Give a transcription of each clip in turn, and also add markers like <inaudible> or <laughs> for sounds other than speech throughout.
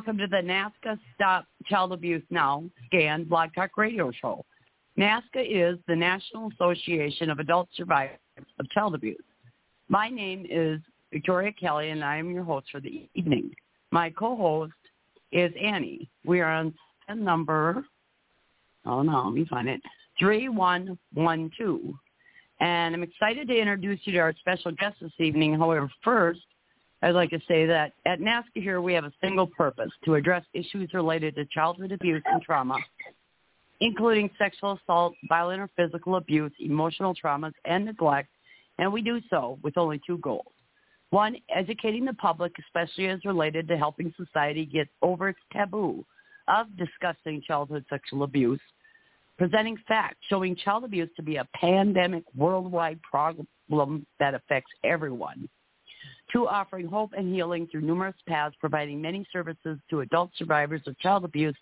Welcome to the NAASCA Stop Child Abuse Now Scan Blog Talk Radio Show. NAASCA is the National Association of Adult Survivors of Child Abuse. My name is Victoria Kelly, and I am your host for the evening. My co-host is Annie. We are on number, oh no, let me find it, 3112. And I'm excited to introduce you to our special guest this evening. However, first, I'd like to say that at NAASCA here we have a single purpose, to address issues related to childhood abuse and trauma, including sexual assault, violent or physical abuse, emotional traumas, and neglect, and we do so with only two goals. One, educating the public, especially as related to helping society get over its taboo of discussing childhood sexual abuse, presenting facts showing child abuse to be a pandemic worldwide problem that affects everyone. Two, offering hope and healing through numerous paths, providing many services to adult survivors of child abuse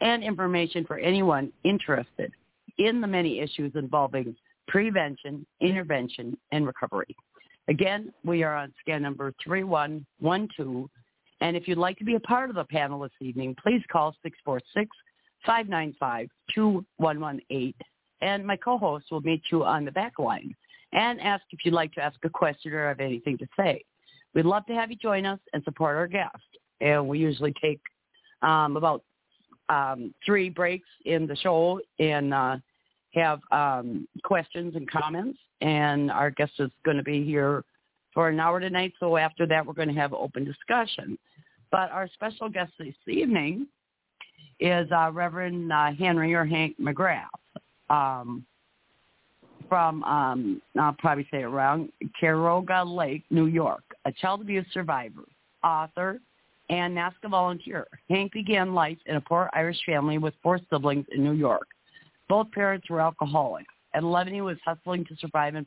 and information for anyone interested in the many issues involving prevention, intervention, and recovery. Again, we are on scan number 3112. And if you'd like to be a part of the panel this evening, please call 646-595-2118. And my co-host will meet you on the back line and ask if you'd like to ask a question or have anything to say. We'd love to have you join us and support our guest. And we usually take um, about um, three breaks in the show and uh, have um, questions and comments. And our guest is going to be here for an hour tonight. So after that, we're going to have open discussion. But our special guest this evening is uh, Reverend uh, Henry or Hank McGrath um, from, um, I'll probably say it wrong, Caroga Lake, New York, a child abuse survivor, author, and NAASCA volunteer. Hank began life in a poor Irish family with four siblings in New York. Both parents were alcoholics. and 11, he was hustling to survive in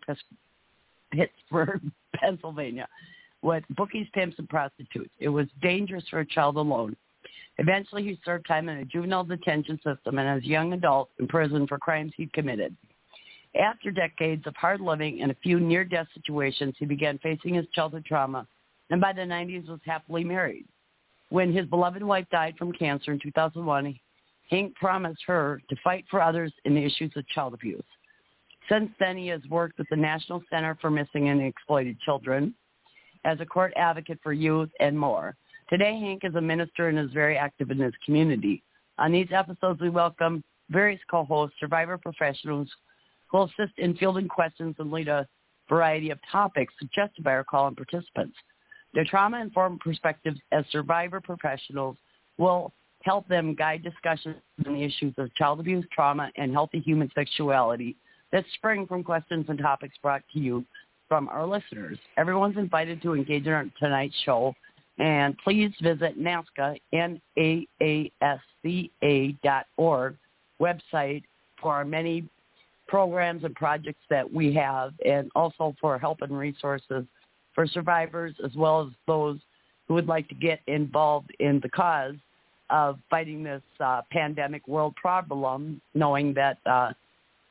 Pittsburgh, <laughs> Pennsylvania, with bookies, pimps, and prostitutes. It was dangerous for a child alone. Eventually, he served time in a juvenile detention system and as a young adult in prison for crimes he'd committed. After decades of hard living and a few near-death situations, he began facing his childhood trauma, and by the 90s was happily married. When his beloved wife died from cancer in 2001, Hank promised her to fight for others in the issues of child abuse. Since then, he has worked with the National Center for Missing and Exploited Children as a court advocate for youth and more. Today, Hank is a minister and is very active in his community. On these episodes, we welcome various co-hosts, survivor professionals who will assist in fielding questions and lead a variety of topics suggested by our call-in participants. Their trauma-informed perspectives as survivor professionals will help them guide discussions on the issues of child abuse, trauma, and healthy human sexuality that spring from questions and topics brought to you from our listeners. Everyone's invited to engage in our tonight's show, and please visit NAASCA, N-A-A-S-C-A dot org website for our many programs and projects that we have, and also for help and resources for survivors as well as those who would like to get involved in the cause of fighting this uh, pandemic world problem, knowing that, uh,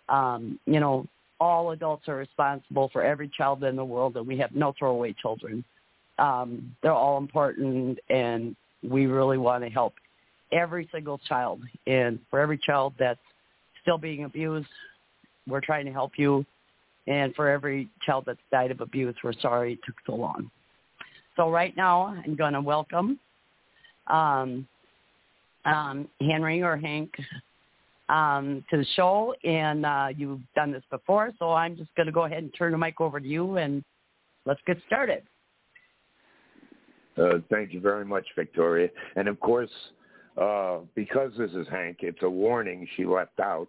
um, you know, all adults are responsible for every child in the world and we have no throwaway children. um, they're all important, and we really want to help every single child. And for every child that's still being abused, we're trying to help you. And for every child that's died of abuse, we're sorry it took so long. So right now, I'm going to welcome um, um, Henry or Hank um, to the show, and uh, you've done this before, so I'm just going to go ahead and turn the mic over to you, and let's get started. Uh, thank you very much, Victoria. And of course, uh, because this is Hank, it's a warning she left out.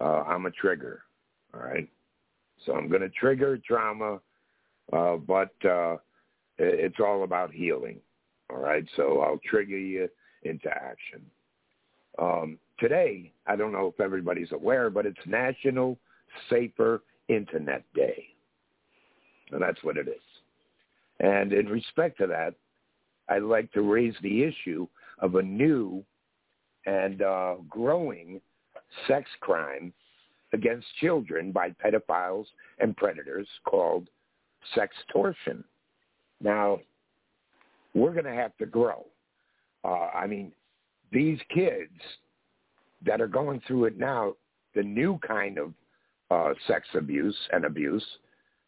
Uh, I'm a trigger. All right. So I'm going to trigger trauma, uh, but uh, it's all about healing. All right. So I'll trigger you into action. Um, today, I don't know if everybody's aware, but it's National Safer Internet Day. And that's what it is. And in respect to that, I'd like to raise the issue of a new and uh, growing sex crime against children by pedophiles and predators called sextortion. Now, we're going to have to grow. Uh, I mean, these kids that are going through it now, the new kind of uh, sex abuse and abuse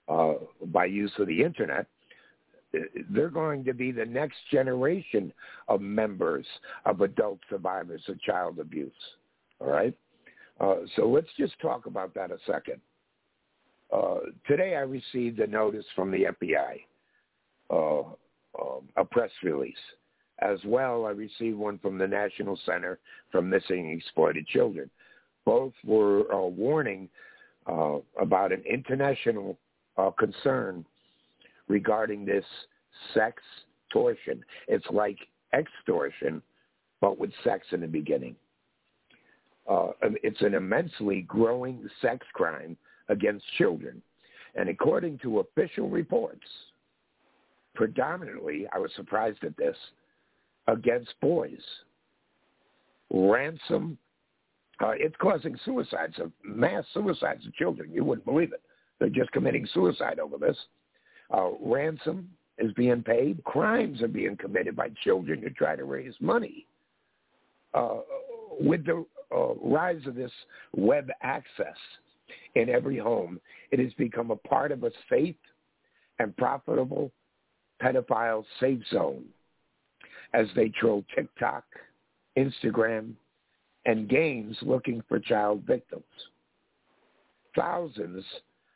uh, by use of the internet, they're going to be the next generation of members of adult survivors of child abuse. All right? Uh, so let's just talk about that a second. Uh, today I received a notice from the FBI, uh, um, a press release. As well, I received one from the National Center for Missing and Exploited Children. Both were a warning uh, about an international uh, concern regarding this sex torsion. It's like extortion, but with sex in the beginning. Uh, it's an immensely growing sex crime against children. And according to official reports, predominantly, I was surprised at this, against boys. Ransom, uh, it's causing suicides, of mass suicides of children. You wouldn't believe it. They're just committing suicide over this. Uh, ransom is being paid. Crimes are being committed by children to try to raise money. Uh, with the uh, rise of this web access in every home, it has become a part of a safe and profitable pedophile safe zone as they troll TikTok, Instagram, and games looking for child victims. Thousands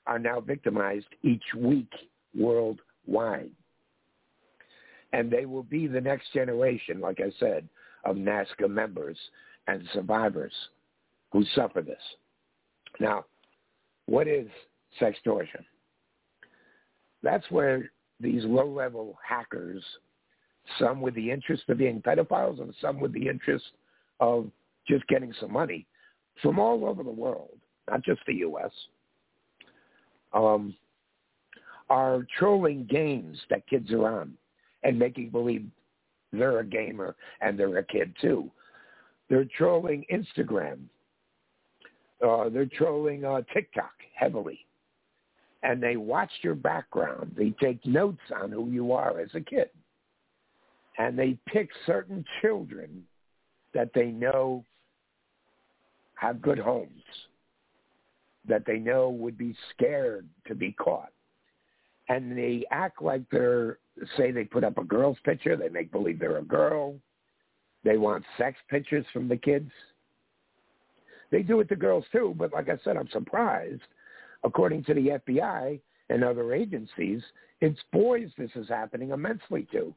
are now victimized each week worldwide. And they will be the next generation, like I said, of NAASCA members and survivors who suffer this. Now, what is sextortion? That's where these low-level hackers, some with the interest of being pedophiles and some with the interest of just getting some money from all over the world, not just the U.S., um, are trolling games that kids are on and making believe they're a gamer and they're a kid too. They're trolling Instagram. Uh, they're trolling uh, TikTok heavily. And they watch your background. They take notes on who you are as a kid. And they pick certain children that they know have good homes, that they know would be scared to be caught. And they act like they're, say they put up a girl's picture, they make believe they're a girl, they want sex pictures from the kids. They do it to girls too, but like I said, I'm surprised. According to the FBI and other agencies, it's boys this is happening immensely to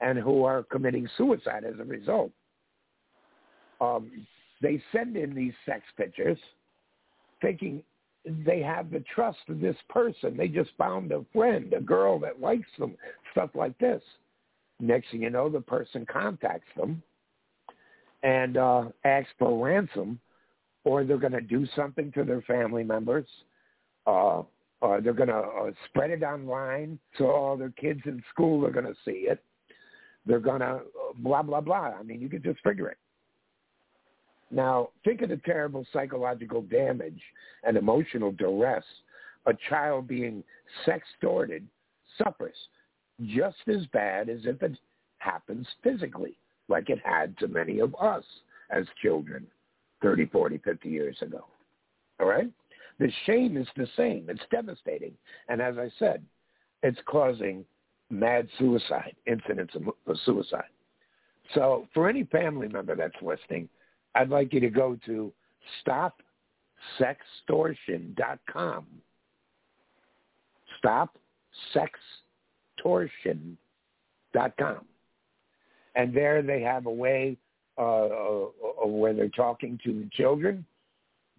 and who are committing suicide as a result. Um, they send in these sex pictures thinking they have the trust of this person. They just found a friend, a girl that likes them, stuff like this. Next thing you know, the person contacts them and uh, ask for ransom, or they're going to do something to their family members, uh, they're going to uh, spread it online so all their kids in school are going to see it. They're going to uh, blah, blah, blah. I mean, you can just figure it. Now, think of the terrible psychological damage and emotional duress a child being sextorted suffers. just as bad as if it happens physically, like it had to many of us as children 30, 40, 50 years ago. All right? The shame is the same. It's devastating. And as I said, it's causing mad suicide, incidents of suicide. So for any family member that's listening, I'd like you to go to stopsextortion.com. Stopsextortion.com. And there they have a way uh, uh, where they're talking to the children,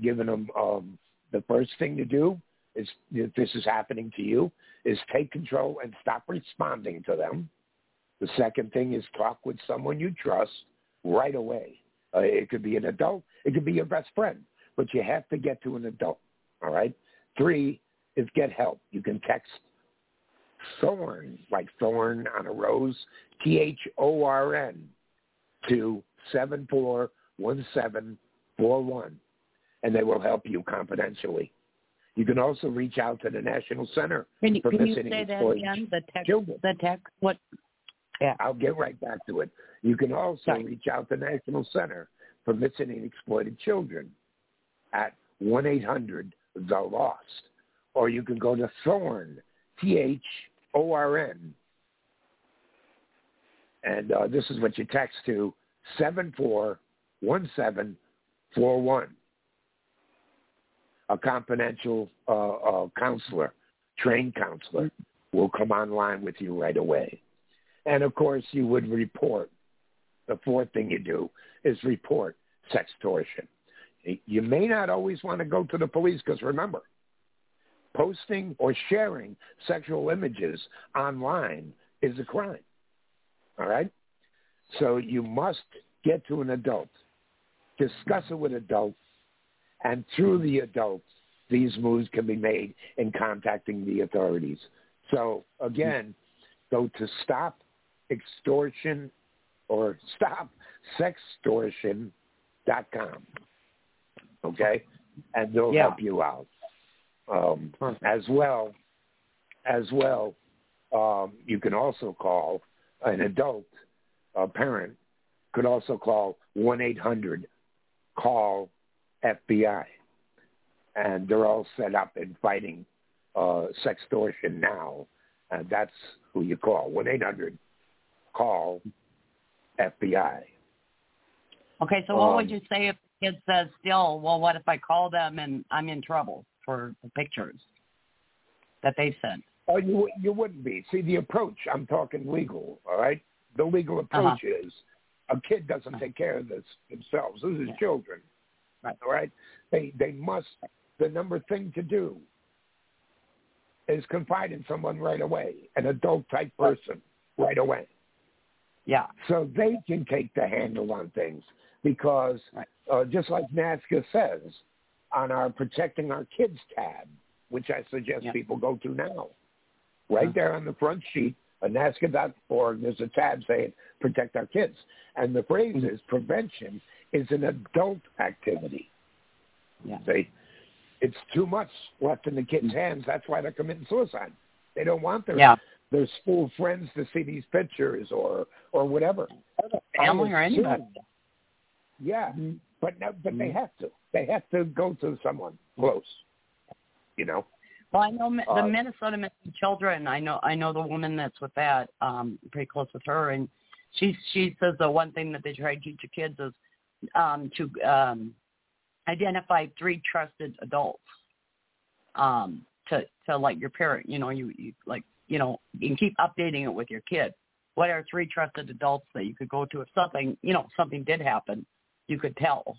giving them um, the first thing to do is if this is happening to you is take control and stop responding to them. The second thing is talk with someone you trust right away. Uh, it could be an adult. It could be your best friend, but you have to get to an adult. All right. Three is get help. You can text thorn, like thorn on a rose, T-H-O-R-N, to 741741, and they will help you confidentially. You can also reach out to the National Center can you, for can Missing you say and that Exploited again? The text, Children. the text, what? Yeah. I'll get right back to it. You can also Sorry. reach out to the National Center for Missing and Exploited Children at 1-800-THE-LOST. Or you can go to Thorn, T-H-O-R-N. And uh, this is what you text to 741741. A confidential uh, uh, counselor, trained counselor, will come online with you right away. And of course, you would report. The fourth thing you do is report sextortion. You may not always want to go to the police because remember, posting or sharing sexual images online is a crime. All right? So you must get to an adult, discuss it with adults, and through the adults, these moves can be made in contacting the authorities. So again, go to stop extortion or stop sextortion.com. Okay? And they'll Yeah. help you out. Um, as well, as well, um, you can also call an adult, a parent, could also call 1-800-CALL FBI. And they're all set up in fighting uh, sextortion now. And that's who you call, 1-800-CALL FBI. Okay, so what would Um, you say if the kid says still, well, what if I call them and I'm in trouble for the pictures that they sent? Oh, you you wouldn't be. See, the approach. I'm talking legal. All right. The legal approach is a kid doesn't take care of this themselves. This is Yeah. children. Right. All right. They they must. The number thing to do is confide in someone right away, an adult type person right away, Yeah. so they can take the handle on things. Because Right. uh, just like NAASCA says on our protecting our kids tab, which I suggest Yeah. people go to now, right Uh-huh. there on the front sheet of NAASCA.org, there's a tab saying protect our kids. And the phrase Mm-hmm. is prevention is an adult activity. Yeah. See, it's too much left in the kids' hands. That's why they're committing suicide. They don't want their Yeah. their school friends to see these pictures or or whatever. Family or anybody. Yeah, Mhm. but no, but they Mhm. have to. They have to go to someone close. You know. Well, I know the Uh, Minnesota Missing Children. I know I know the woman that's with that. Um, pretty close with her, and she she says the one thing that they try to teach the kids is um, to um, identify three trusted adults. Um, to to like your parent, you know, you, you like you know, you can keep updating it with your kid. What are three trusted adults that you could go to if something you know something did happen, you could tell.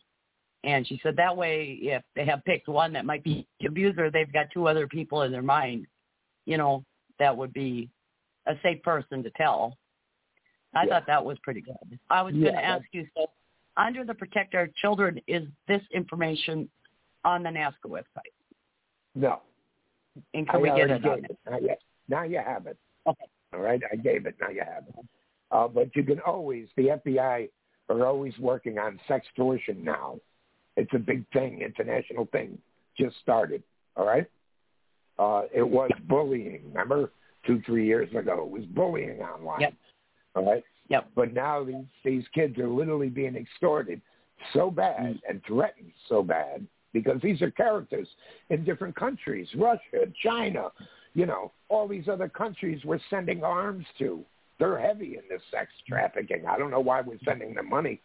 And she said that way, if they have picked one that might be the abuser, they've got two other people in their mind, you know, that would be a safe person to tell. I Yeah. thought that was pretty good. I was Yeah, going to ask you, so under the Protect Our Children, is this information on the NAASCA website? No. And can I we get it on it? it. Now you, now you have it. Okay. All right, I gave it. Now you have it. Uh, but you can always, the FBI are always working on sex sextortion now. It's a big thing, international thing. Just started. All right. Uh, it was bullying. Remember, two, three years ago. It was bullying online. Yep. All right. Yep. But now these these kids are literally being extorted so bad and threatened so bad because these are characters in different countries, Russia, China, you know, all these other countries we're sending arms to. They're heavy in this sex trafficking. I don't know why we're sending them money.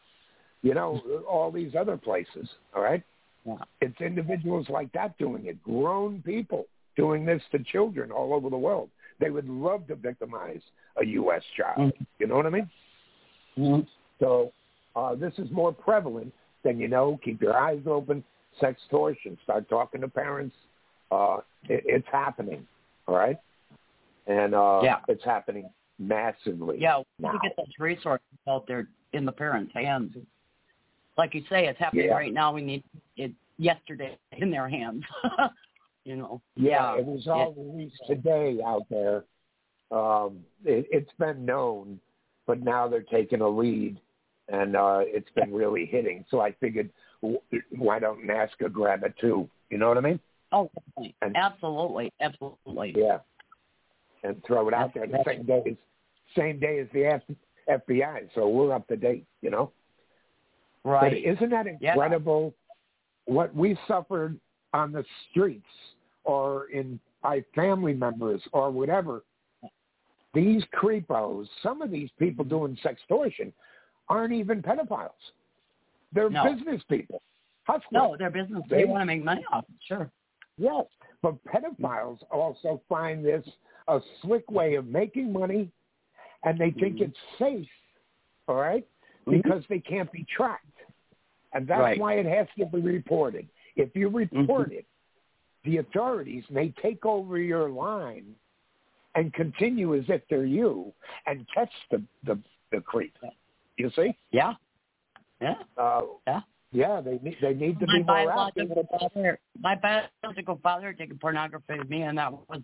You know, all these other places. All right. Yeah. It's individuals like that doing it, grown people doing this to children all over the world. They would love to victimize a U.S. child. Mhm. You know what I mean? Mhm. So uh, this is more prevalent than you know. Keep your eyes open. Sex Sextortion. Start talking to parents. Uh, it, it's happening. All right. And uh, Yeah. it's happening massively. Yeah, we now. get those resources out there in the parents' hands. Like you say, it's happening Yeah. right now. We need it yesterday in their hands. <laughs> you know. Yeah, it was all released today out there. Um, it, it's been known, but now they're taking a lead, and uh, it's been really hitting. So I figured, why don't NAASCA grab it too? You know what I mean? Oh, definitely. And- absolutely, absolutely. Yeah, and throw it out there the same day as same day as the F- FBI. So we're up to date. You know, Right. But isn't that Yeah. incredible? What we suffered on the streets or in by family members or whatever. These creepos, some of these people doing sextortion, aren't even pedophiles. They're No. business people. Hustlers. no, their business. They, They- want to make money off it. Sure. Yes, but pedophiles also find this a slick way of making money, and they think Mhm. it's safe, all right, Mhm. because they can't be tracked, and that's Right. why it has to be reported. If you report Mhm. it, the authorities may take over your line and continue as if they're you and catch the the, the creep. You see? Yeah. Yeah. Uh, Yeah. Yeah, they need they need to my be more active. father, my biological father had taken pornography of me, and that was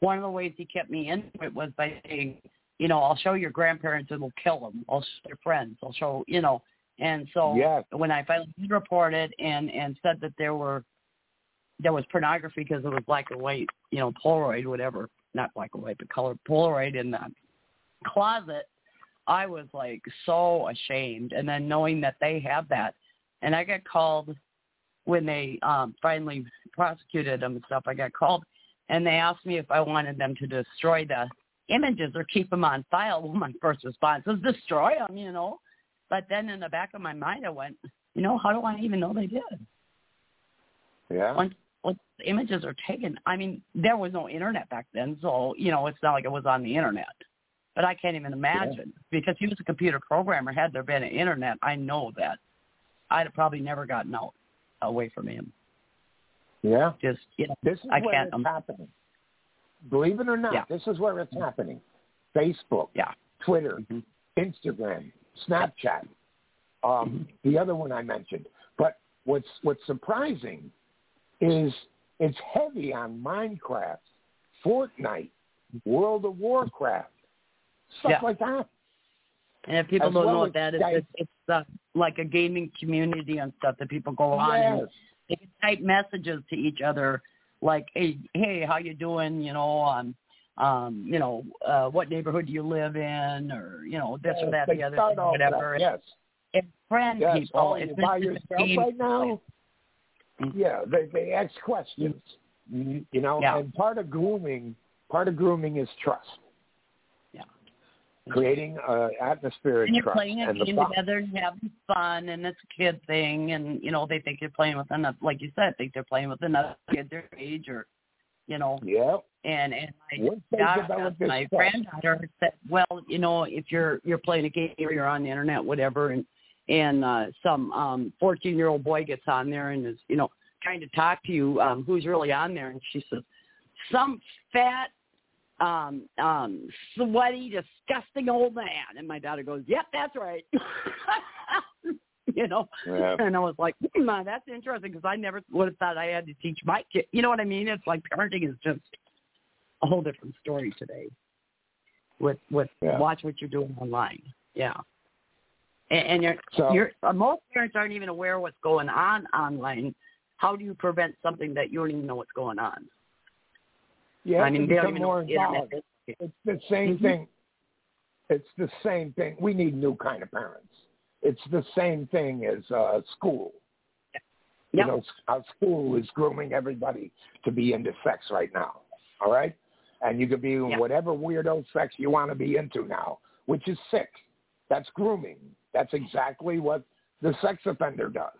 one of the ways he kept me into it was by saying, you know, I'll show your grandparents and we'll kill them. I'll show your friends. I'll show, you know. And so Yes. when I finally reported and and said that there were there was pornography because it was black and white, you know, Polaroid, whatever, not black and white, but color Polaroid in the closet, I was like so ashamed. And then knowing that they have that, and I got called when they um finally prosecuted them and stuff. I got called, and they asked me if I wanted them to destroy the images or keep them on file. <laughs> Well, my first response was destroy them, you know. But then in the back of my mind, I went, you know, how do I even know they did? Yeah. Once the images are taken, I mean, there was no internet back then, so you know, it's not like it was on the internet. But I can't even imagine because he was a computer programmer. Had there been an internet, I know that I'd have probably never gotten out away from him. Yeah. Just you know, This is I where can't, it's um, happening. Believe it or not, Yeah. this is where it's happening. Facebook, yeah. Twitter, Mhm. Instagram, Snapchat, um, the other one I mentioned. But what's what's surprising is it's heavy on Minecraft, Fortnite, World of Warcraft, stuff Yeah. like that. And if people As don't well know what that is, it's, it's uh, like a gaming community and stuff that people go on and Yes. they can type messages to each other like, hey, hey, how you doing? You know, um, um, you know, uh, what neighborhood do you live in, or you know, this or that, the other, thing, whatever. That. Yes. It's friend Yes. people. Oh, it's you by yourself right now? Yeah, they they ask questions. Mm-hmm. You know, Yeah. and part of grooming, part of grooming is trust, Yeah. creating an atmosphere And you're trust. playing a and game together and having fun, and it's a kid thing, and you know they think you're playing with another, like you said, think they're playing with another kid their age, or you know, Yeah. and and my Once daughter, my trust. granddaughter said, well, you know, if you're you're playing a game or you're on the internet, whatever, and and uh, some um 14 year old boy gets on there and is you know trying to talk to you, um, who's really on there, and she says, some fat. Um, um, sweaty, disgusting old man. And my daughter goes, Yep, that's right. <laughs> you know, Yeah. and I was like, hmm, that's interesting because I never would have thought I had to teach my kid. You know what I mean? It's like parenting is just a whole different story today. With with Yeah. watch what you're doing online. Yeah. And, and you're So- you're uh, most parents aren't even aware what's going on online. How do you prevent something that you don't even know what's going on? Yeah, I mean, they don't even more internet involved. It's the same Mm-hmm. thing. It's the same thing. We need new kind of parents. It's the same thing as uh, school. You know, our school is grooming everybody to be into sex right now. All right, and you could be in Yeah. whatever weirdo sex you want to be into now, which is sick. That's grooming. That's exactly what the sex offender does.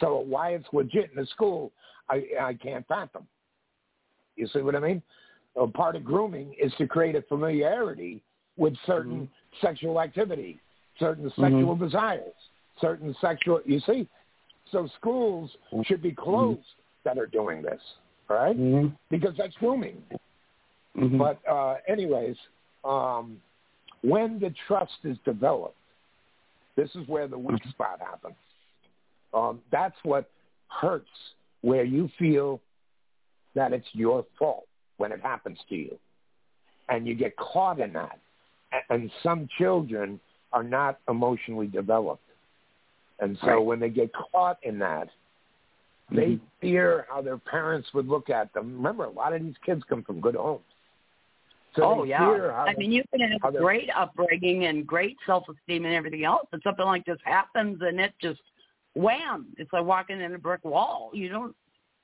So why it's legit in the school, I I can't fathom. You see what I mean? A part of grooming is to create a familiarity with certain sexual activity, certain sexual desires, certain sexual. You see, so schools should be closed that are doing this, right? Mm-hmm. Because that's grooming. Mm-hmm. But uh, anyways, um, when the trust is developed, this is where the weak spot happens. Um, that's what hurts, where you feel that it's your fault when it happens to you, and you get caught in that. And some children are not emotionally developed, and so Right. when they get caught in that, they Mhm. fear how their parents would look at them. Remember, a lot of these kids come from good homes. So oh yeah. how I mean, you can have great upbringing and great self-esteem and everything else, and something like this happens, and it just wham! It's like walking in a brick wall. You don't.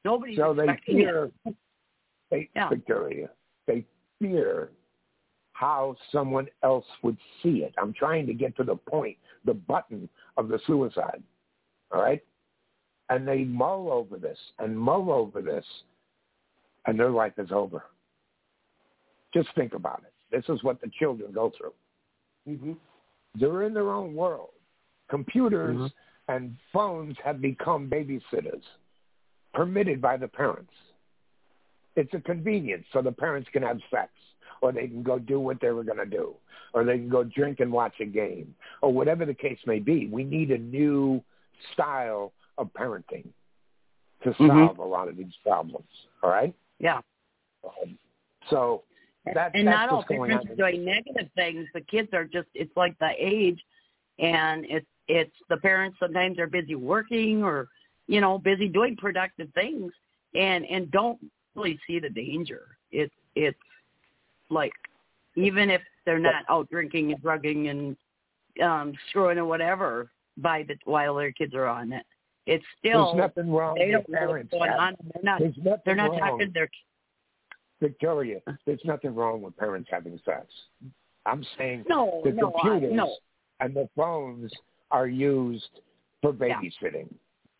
Nobody's so they fear, it. they, Yeah. Victoria, they fear how someone else would see it. I'm trying to get to the point, the button of the suicide. All right? And they mull over this and mull over this, and their life is over. Just think about it. This is what the children go through. Mm-hmm. They're in their own world. Computers Mhm. and phones have become babysitters, permitted by the parents. It's a convenience so the parents can have sex, or they can go do what they were going to do, or they can go drink and watch a game, or whatever the case may be. We need a new style of parenting to Mhm. solve a lot of these problems. All right. Yeah. Um, so that, and not all parents are doing negative things. The kids are just it's like the age and it's it's the parents sometimes are busy working or, you know, busy doing productive things and and don't really see the danger. It's it's like even if they're not out drinking and drugging and um screwing or whatever by the while their kids are on it. It's still There's nothing wrong they with don't know what's parents. going on. They're not There's nothing they're not wrong. talking to their Victoria, there's nothing wrong with parents having sex. I'm saying no, the no, I- computers no. and the phones are used for Yeah. babysitting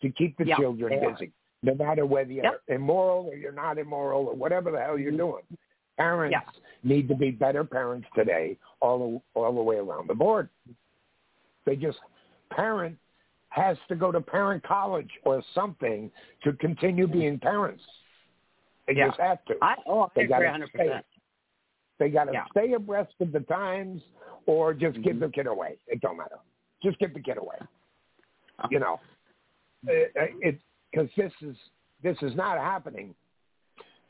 to keep the Yeah, children busy, no matter whether you're Yep. immoral or you're not immoral or whatever the hell you're mm-hmm. doing. Parents Yeah. need to be better parents today, all the, all the way around the board. They just parent has to go to parent college or something to continue being parents. They Yeah. just have to. I oh I They gotta stay. They got to Yeah. stay abreast of the times or just give Mhm. the kid away. It don't matter. Just give the kid away. Uh-huh. You know, it because this is this is not happening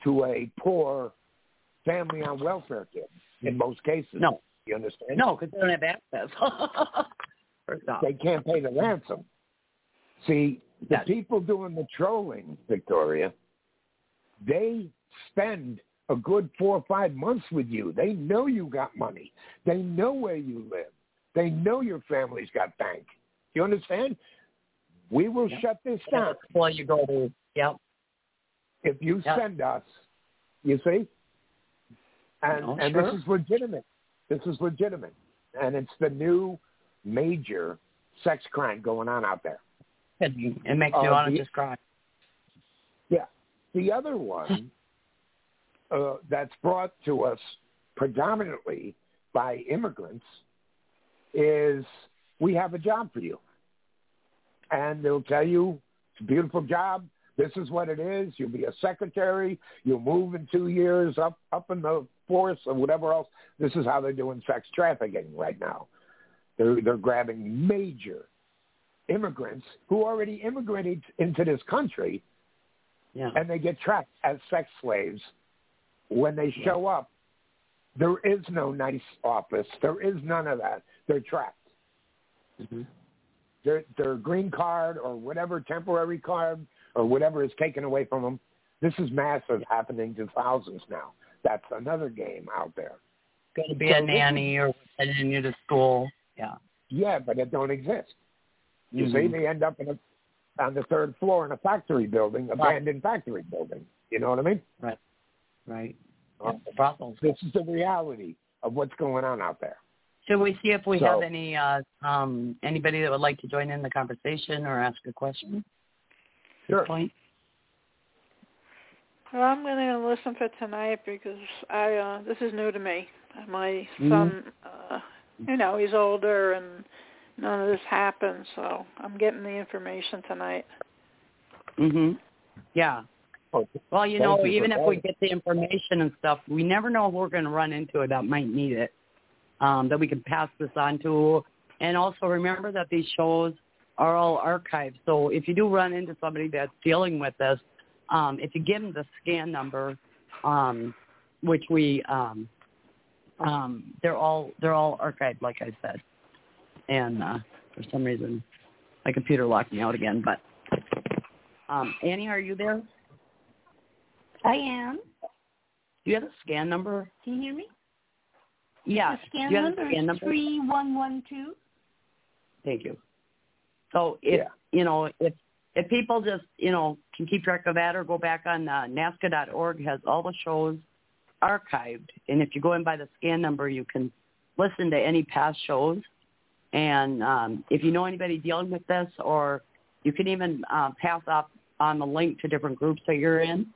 to a poor family on welfare kid in most cases. No. you understand? No, because they don't have access. <laughs> They can't pay the ransom. See, the Yes. people doing the trolling, Victoria, they spend a good four or five months with you. They know you got money. They know where you live. They know your family's got bank. You understand? We will Yep. shut this down Well, you go to yep. if you Yep. send us. You see? And No, and sure. this is legitimate. This is legitimate. And it's the new major sex crime going on out there. It makes me Uh, want to just cry. The other one <laughs> uh, that's brought to us predominantly by immigrants is we have a job for you. And they'll tell you it's a beautiful job. This is what it is. You'll be a secretary. You'll move in two years up up in the force or whatever else. This is how they're doing sex trafficking right now. They're they're grabbing major immigrants who already immigrated into this country Yeah. and they get trapped as sex slaves. When they show up, there is no nice office. There is none of that. They're trapped. hmm Their their green card or whatever temporary card or whatever is taken away from them. This is massive, happening to thousands now. That's another game out there. Going to be So a nanny or sending you to school. Yeah. Yeah, but it don't exist. You see, Mhm. they end up in a on the third floor in a factory building, abandoned factory building. You know what I mean? Right. Uh, That's the. This is the reality of what's going on out there. Should we see if we So- have any uh, um, anybody that would like to join in the conversation or ask a question? Sure. this point? Well, I'm going to listen for tonight because I uh this is new to me. My Mhm. son, uh, you know, he's older and none of this happened, so I'm getting the information tonight. Mhm. Yeah. Oh, Well, you know, you even if we get the information and stuff, we never know who we're going to run into that might need it. Um, that we can pass this on to, and also remember that these shows are all archived. So if you do run into somebody that's dealing with this, um, if you give them the scan number, um, which we, um, um, they're all they're all archived, like I said. And uh, for some reason, my computer locked me out again. But um, Annie, are you there? I am. Do you have a scan number? Can you hear me? Yeah. The scan Do you have number a scan number? three one one two. Thank you. So if Yeah. you know if if people just you know can keep track of that or go back on uh, NAASCA.org has all the shows archived, and if you go in by the scan number, you can listen to any past shows. And um, if you know anybody dealing with this, or you can even uh, pass off on the link to different groups that you're in,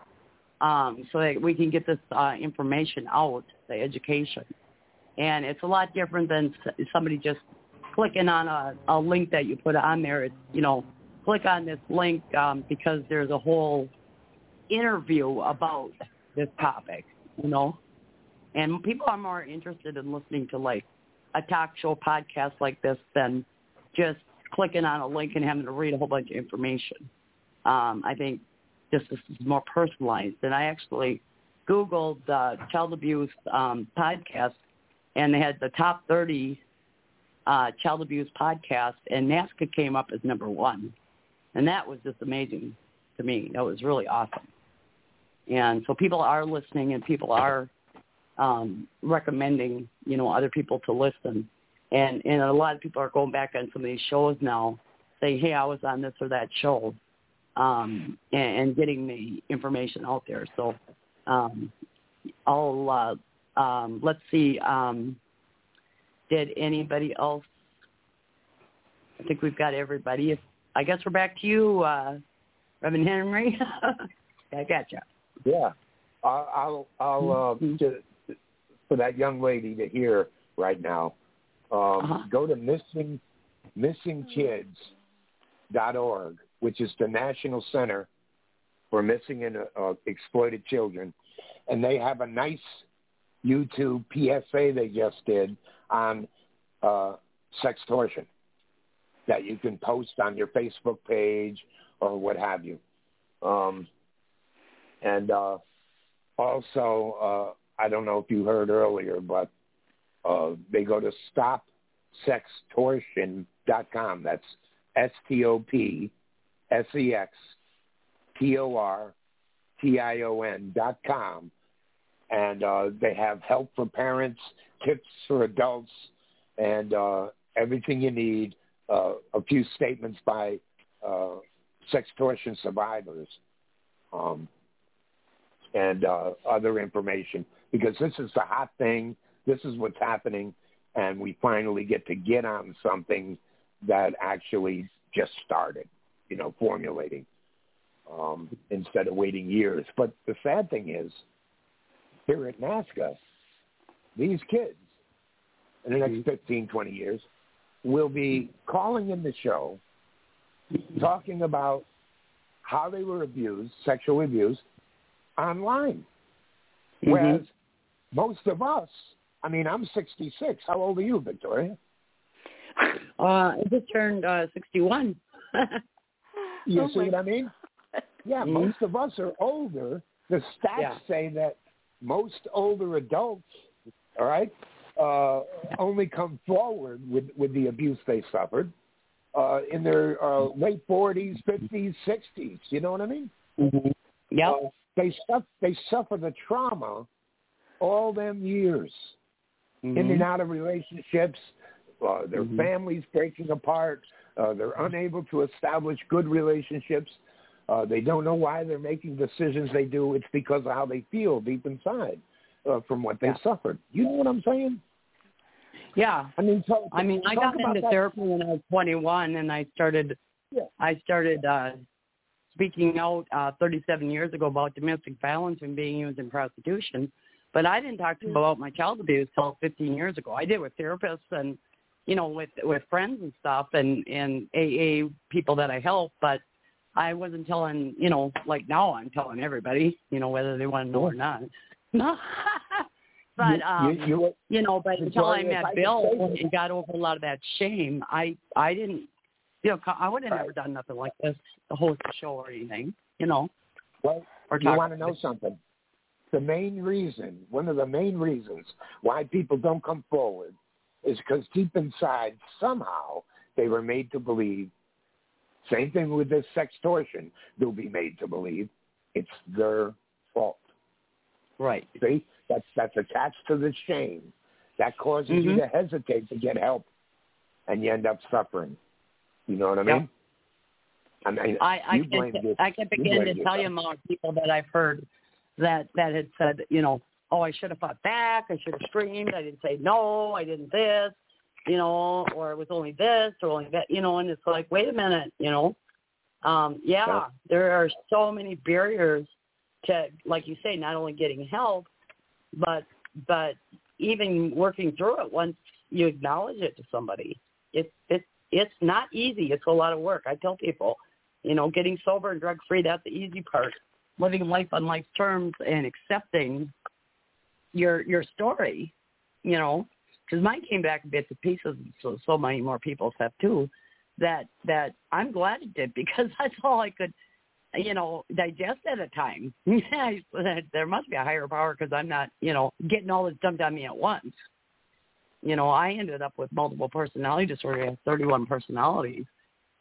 um, so that we can get this uh, information out, the education. And it's a lot different than somebody just clicking on a, a link that you put on there. It's, you know, click on this link um, because there's a whole interview about this topic, you know. And people are more interested in listening to like a talk show podcast like this than just clicking on a link and having to read a whole bunch of information. Um, I think this is more personalized. And I actually Googled uh, child abuse um, podcast, and they had the top 30 uh, child abuse podcast, and NAASCA came up as number one. And that was just amazing to me. That was really awesome. And so people are listening, and people are um, recommending, you know, other people to listen. And and a lot of people are going back on some of these shows now, saying, "Hey, I was on this or that show," um, and, and getting the information out there. So um, I'll uh, um, let's see. Um, did anybody else? I think we've got everybody. If, I guess we're back to you, uh, Reverend Henry. <laughs> I got you. Yeah, I'll I'll, I'll uh, Mhm. to, for that young lady to hear right now. Um, Uh-huh. Go to missing missingkids.org, which is the National Center for Missing and uh, Exploited Children, and they have a nice YouTube PSA they just did on uh, sextortion that you can post on your Facebook page or what have you. Um, and uh, also, uh, I don't know if you heard earlier, but uh, they go to stopsextortion.com. That's S-T-O-P-S-E-X-T-O-R-T-I-O-N dot com. And uh, they have help for parents, tips for adults, and uh, everything you need. Uh, a few statements by uh, sextortion survivors. Um, and uh, other information because this is the hot thing. This is what's happening, and we finally get to get on something that actually just started, you know, formulating um, instead of waiting years. But the sad thing is, here at NAASCA, these kids in the next 15, 20 years will be calling in the show, talking about how they were abused, sexually abused, online. Whereas most of us, I mean, I'm 66. How old are you, Victoria? <laughs> Uh, I just turned uh, 61. <laughs> You Oh see what I mean? Yeah, Mhm. most of us are older. The stats Yeah. say that most older adults, all right, uh, only come forward with, with the abuse they suffered uh, in their uh, late 40s, 50s, 60s. You know what I mean? mm-hmm. Yep. Uh, they suffer, they suffer the trauma all them years Mm-hmm. in and out of relationships, uh, their Mhm. families breaking apart, uh, they're unable to establish good relationships. Uh, they don't know why they're making decisions they do. It's because of how they feel deep inside uh, from what they Yeah. suffered. You know what I'm saying? Yeah. I mean, talk, I mean, I got into that. therapy when I was 21, and I started. Yeah. I started uh, speaking out uh, 37 years ago about domestic violence and being used in prostitution. But I didn't talk to them about my child abuse till 15 years ago. I did with therapists and, you know, with with friends and stuff, and and AA people that I help. But I wasn't telling, you know, like now I'm telling everybody, you know, whether they want to know or not. No. <laughs> but um, you, you, you know, but until I met Bill and got over a lot of that shame, I I didn't, you know, I would have never done nothing like this, to host a show or anything, you know, well, or do you want to know something? The main reason, one of the main reasons why people don't come forward is because deep inside, somehow, they were made to believe. Same thing with this sextortion. They'll be made to believe it's their fault. Right. See, that's that's attached to the shame. That causes you Mhm. to hesitate to get help, and you end up suffering. You know what I Yep. mean? I mean, I I can I can you begin to tell you yourself. of people that I've heard that that had said, you know, oh, I should have fought back, I should have screamed, I didn't say no, I didn't this, you know, or it was only this or only that, you know, and it's like, wait a minute, you know, um, yeah, there are so many barriers to, like you say, not only getting help, but but even working through it once you acknowledge it to somebody. It's it's it's not easy. It's a lot of work. I tell people, you know, getting sober and drug free, that's the easy part. Living life on life's terms and accepting your your story, you know, because mine came back in bits and pieces. So so many more people have too. That that I'm glad it did <laughs> because that's all I could, you know, digest at a time. <laughs> There must be a higher power because I'm not, you know, getting all this dumped on me at once. You know, I ended up with multiple personality disorder. I have 31 personalities.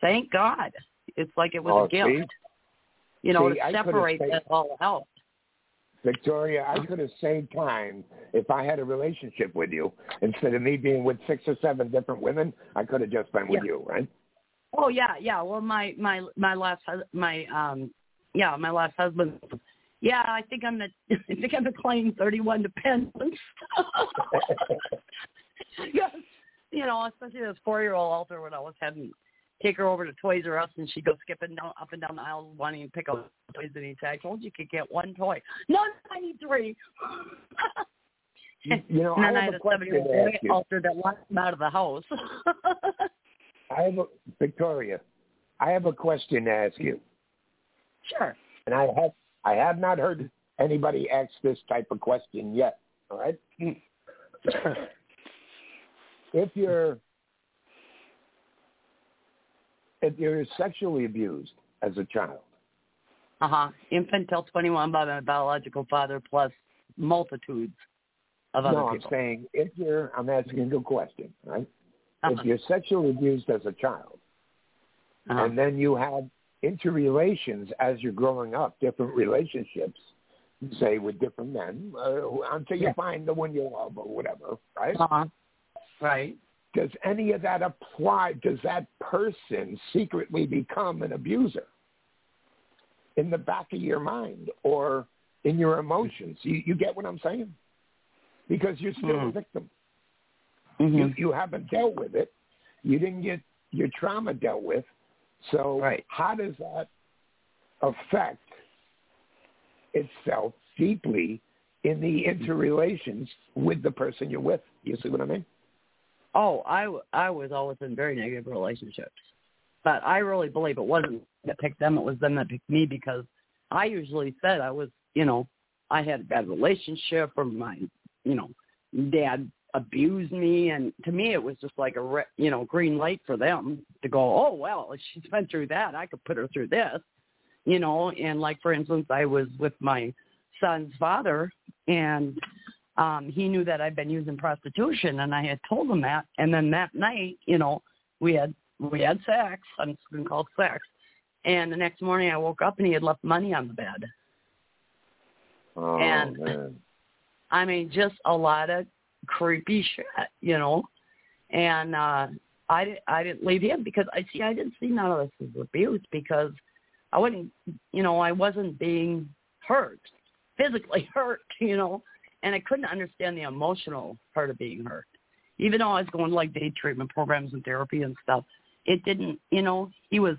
Thank God. It's like it was Oh, a gift. see? You know, See, to separate that all out. Victoria, I could have saved time if I had a relationship with you. Instead of me being with six or seven different women, I could have just been with Yeah. you, right? Oh yeah, yeah. Well, my my my last hus- my um yeah my last husband. Yeah, I think I'm the <laughs> I think I'm the claim 31 dependents. <laughs> yes, you know, especially this four year old there when I was having take her over to Toys R Us and she'd go skipping down up and down the aisles wanting to pick up toys and he'd say, I told you you could get one toy. No, I need three. You, you know, and then I I have had a a question seven year to old ask you. altar that locked him out of the house. <laughs> I have a, Victoria, I have a question to ask you, sure. and I have I have not heard anybody ask this type of question yet. All right. Mm. if you're if you're sexually abused as a child, Uh huh. Infant till 21 by my biological father, plus multitudes of other no, I'm saying if you're, I'm asking you a good question, right? Uh-huh. If you're sexually abused as a child, Uh-huh. and then you have interrelations as you're growing up, different relationships, say with different men, uh, until you Yeah. find the one you love or whatever, right? Uh-huh. Right. Does any of that apply? Does that person secretly become an abuser in the back of your mind or in your emotions? You, you get what I'm saying? Because you're still a Mhm. victim. Mm-hmm. You, you haven't dealt with it. You didn't get your trauma dealt with. So Right. how does that affect itself deeply in the interrelations with the person you're with? You see what I mean? Oh, I, I was always in very negative relationships. But I really believe it wasn't that picked them, it was them that picked me because I usually said I was, you know, I had a bad relationship or my, you know, dad abused me. And to me it was just like a, re- you know, green light for them to go, oh, well, <laughs> she's been through that, I could put her through this, you know, and like for instance, I was with my son's father and um he knew that I'd been using prostitution and I had told him that and then that night, you know, we had we had sex. I'm just gonna call it sex. And the next morning I woke up and he had left money on the bed. Oh, And- man. I mean, just a lot of creepy shit, you know. And uh I didn't I didn't leave him because I see I didn't see none of this as abuse because I wasn't you know, I wasn't being hurt, physically <laughs> hurt, you know, and I couldn't understand the emotional part of being hurt. Even though I was going to like day treatment programs and therapy and stuff, it didn't you know, he was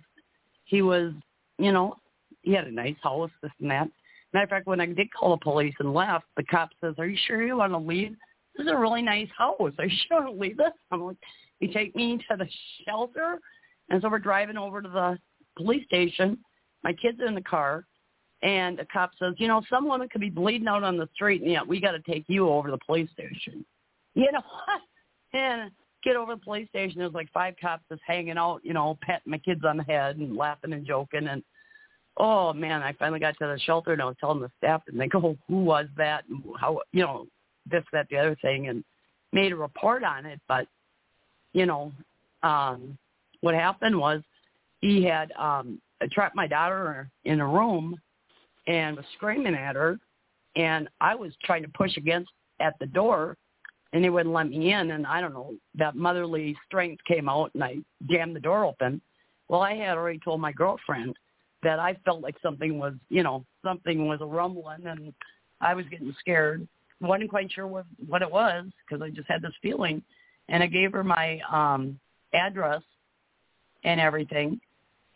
he was you know, he had a nice house, this and that. Matter of fact, when I did call the police and left, the cop says, "Are you sure you want to leave? This is a really nice house. Are you sure to leave this?" I'm like, "You take me to the shelter," and so we're driving over to the police station. My kids in the car, and the cop says, "You know, some women could be bleeding out on the street, and yet we got to take you over to the police station." You know, <laughs> and get over to the police station. There's like five cops just hanging out, you know, patting my kids on the head and laughing and joking and oh man, I finally got to the shelter and I was telling the staff and they go, who was that? And how, you know, this, that, the other thing and made a report on it. But, you know, um, what happened was he had um, trapped my daughter in a room and was screaming at her. And I was trying to push against at the door and they wouldn't let me in. And I don't know, that motherly strength came out and I jammed the door open. Well, I had already told my girlfriend that I felt like something was, you know, something was a rumbling and I was getting scared. wasn't quite sure what what it was because I just had this feeling, and I gave her my um address and everything,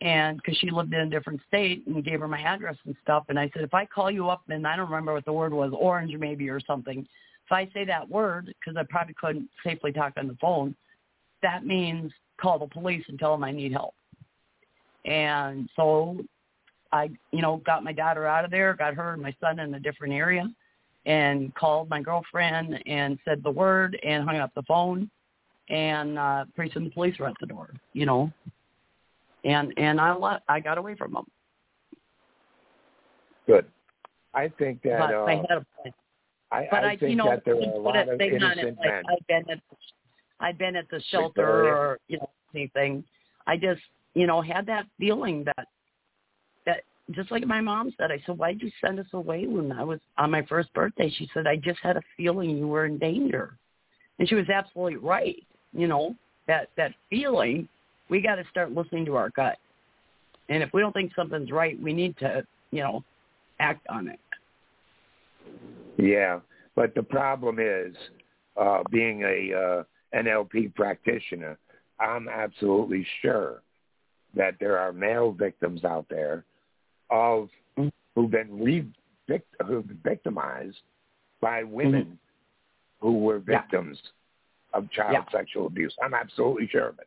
and because she lived in a different state, and gave her my address and stuff. And I said, if I call you up, and I don't remember what the word was, orange maybe or something. If I say that word, because I probably couldn't safely talk on the phone, that means call the police and tell them I need help. And so I, you know, got my daughter out of there, got her and my son in a different area, and called my girlfriend and said the word and hung up the phone, and uh, pretty soon the police were at the door, you know, and and I let, I got away from them. Good. I think that. But uh, I had a plan. I, But I I, think you know, that there are a lot of thing on it, innocent like men. I've been at, I've been at the shelter Victoria. or you know anything. I just, you know, had that feeling that that just like my mom said, I said, why'd you send us away when I was on my first birthday? She said, I just had a feeling you were in danger. And she was absolutely right. You know, that, that feeling, we got to start listening to our gut. And if we don't think something's right, we need to, you know, act on it. Yeah, but the problem is, uh, being a uh, NLP practitioner, I'm absolutely sure that there are male victims out there of Mm. who've been re- who've been victimized by women who were Mm-hmm. Yeah. victims of child Yeah. sexual abuse. I'm absolutely sure of it.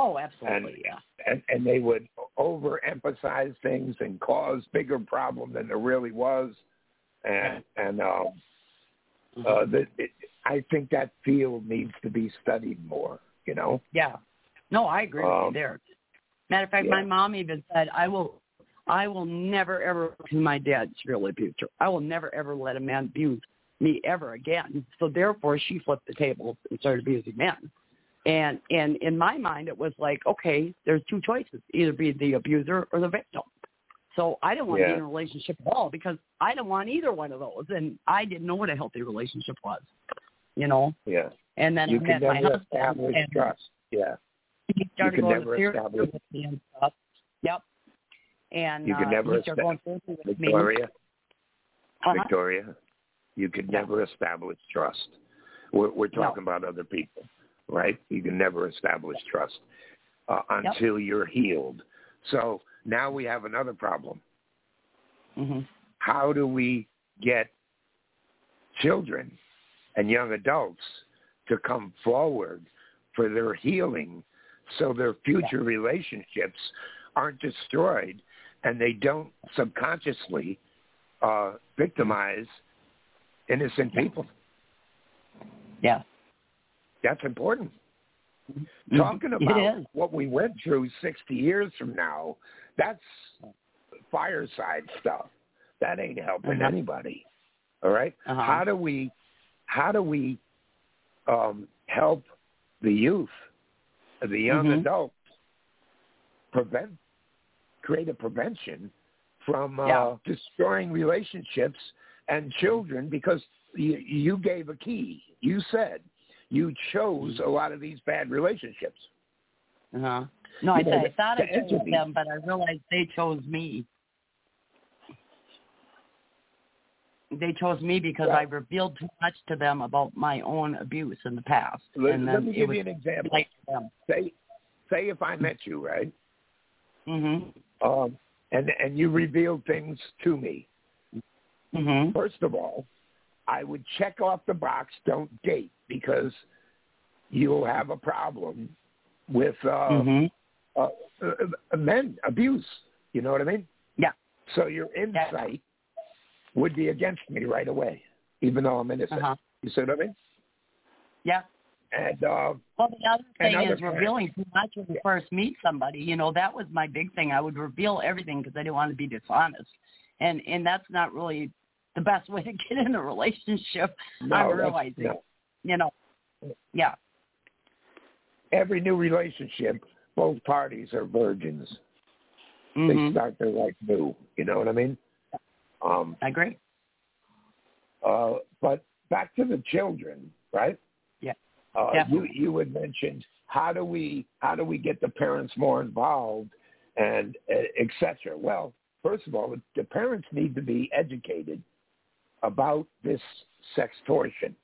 Oh, absolutely, yeah. and and they would overemphasize things and cause bigger problem than there really was, and and um, Mm-hmm. uh, the, it, I think that field needs to be studied more. You know, Yeah. No, I agree with you Um, there. Matter of fact, my mom even said, "I will, I will never ever to my dad's real abuser. I will never ever let a man abuse me ever again." So therefore, she flipped the tables and started abusing men. And and in my mind, it was like, okay, there's two choices: either be the abuser or the victim. So I didn't want to be in a relationship at all because I didn't want either one of those, and I didn't know what a healthy relationship was. You know. yeah, And then you I my never husband, establish and trust. Yeah, he started can going never to establish- with me and stuff. Yep. And You can uh, never he started going therapy with me. Victoria, Uh-huh. Victoria, you Yeah. never establish trust. We're, we're No. talking about other people, right? You can never establish trust uh, Yep. until you're healed. So now we have another problem. hmm how do we get children and young adults to come forward for their healing so their future relationships aren't destroyed and they don't subconsciously uh, victimize innocent people. Yeah. That's important. Mhm. Talking about what we went through 60 years from now, that's fireside stuff. That ain't helping Uh-huh. anybody. All right? Uh-huh. How do we how do we um, help the youth, the young Mhm. adults, prevent create a prevention from uh, Yeah. destroying relationships and children because you, you gave a key. You said you chose a lot of these bad relationships. Uh-huh. No, I, You know, I thought I chose them, but I realized they chose me. They chose me because Well- I revealed too much to them about my own abuse in the past, Let, and let then me give you an example. like them. Say, say if I met you, right, Mhm. um, and and you revealed things to me. Mhm. First of all, I would check off the box, don't date, because you'll have a problem with uh, Mhm. uh, uh, men abuse. You know what I mean? Yeah. So your insight would be against me right away, even though I'm innocent. Uh-huh. You see what I mean? Yeah. And uh, Well, the other thing is revealing too much when you first meet somebody. You know, that was my big thing. I would reveal everything because I didn't want to be dishonest, and and that's not really the best way to get in a relationship. no, I'm realizing, no. you know, yeah, every new relationship, both parties are virgins. They Mhm. start their life new. You know what I mean? Um, I agree. uh, but back to the children, right? Yeah. Uh, Yeah. You you had mentioned how do we how do we get the parents more involved and uh, et cetera. Well, first of all, the parents need to be educated about this sextortion.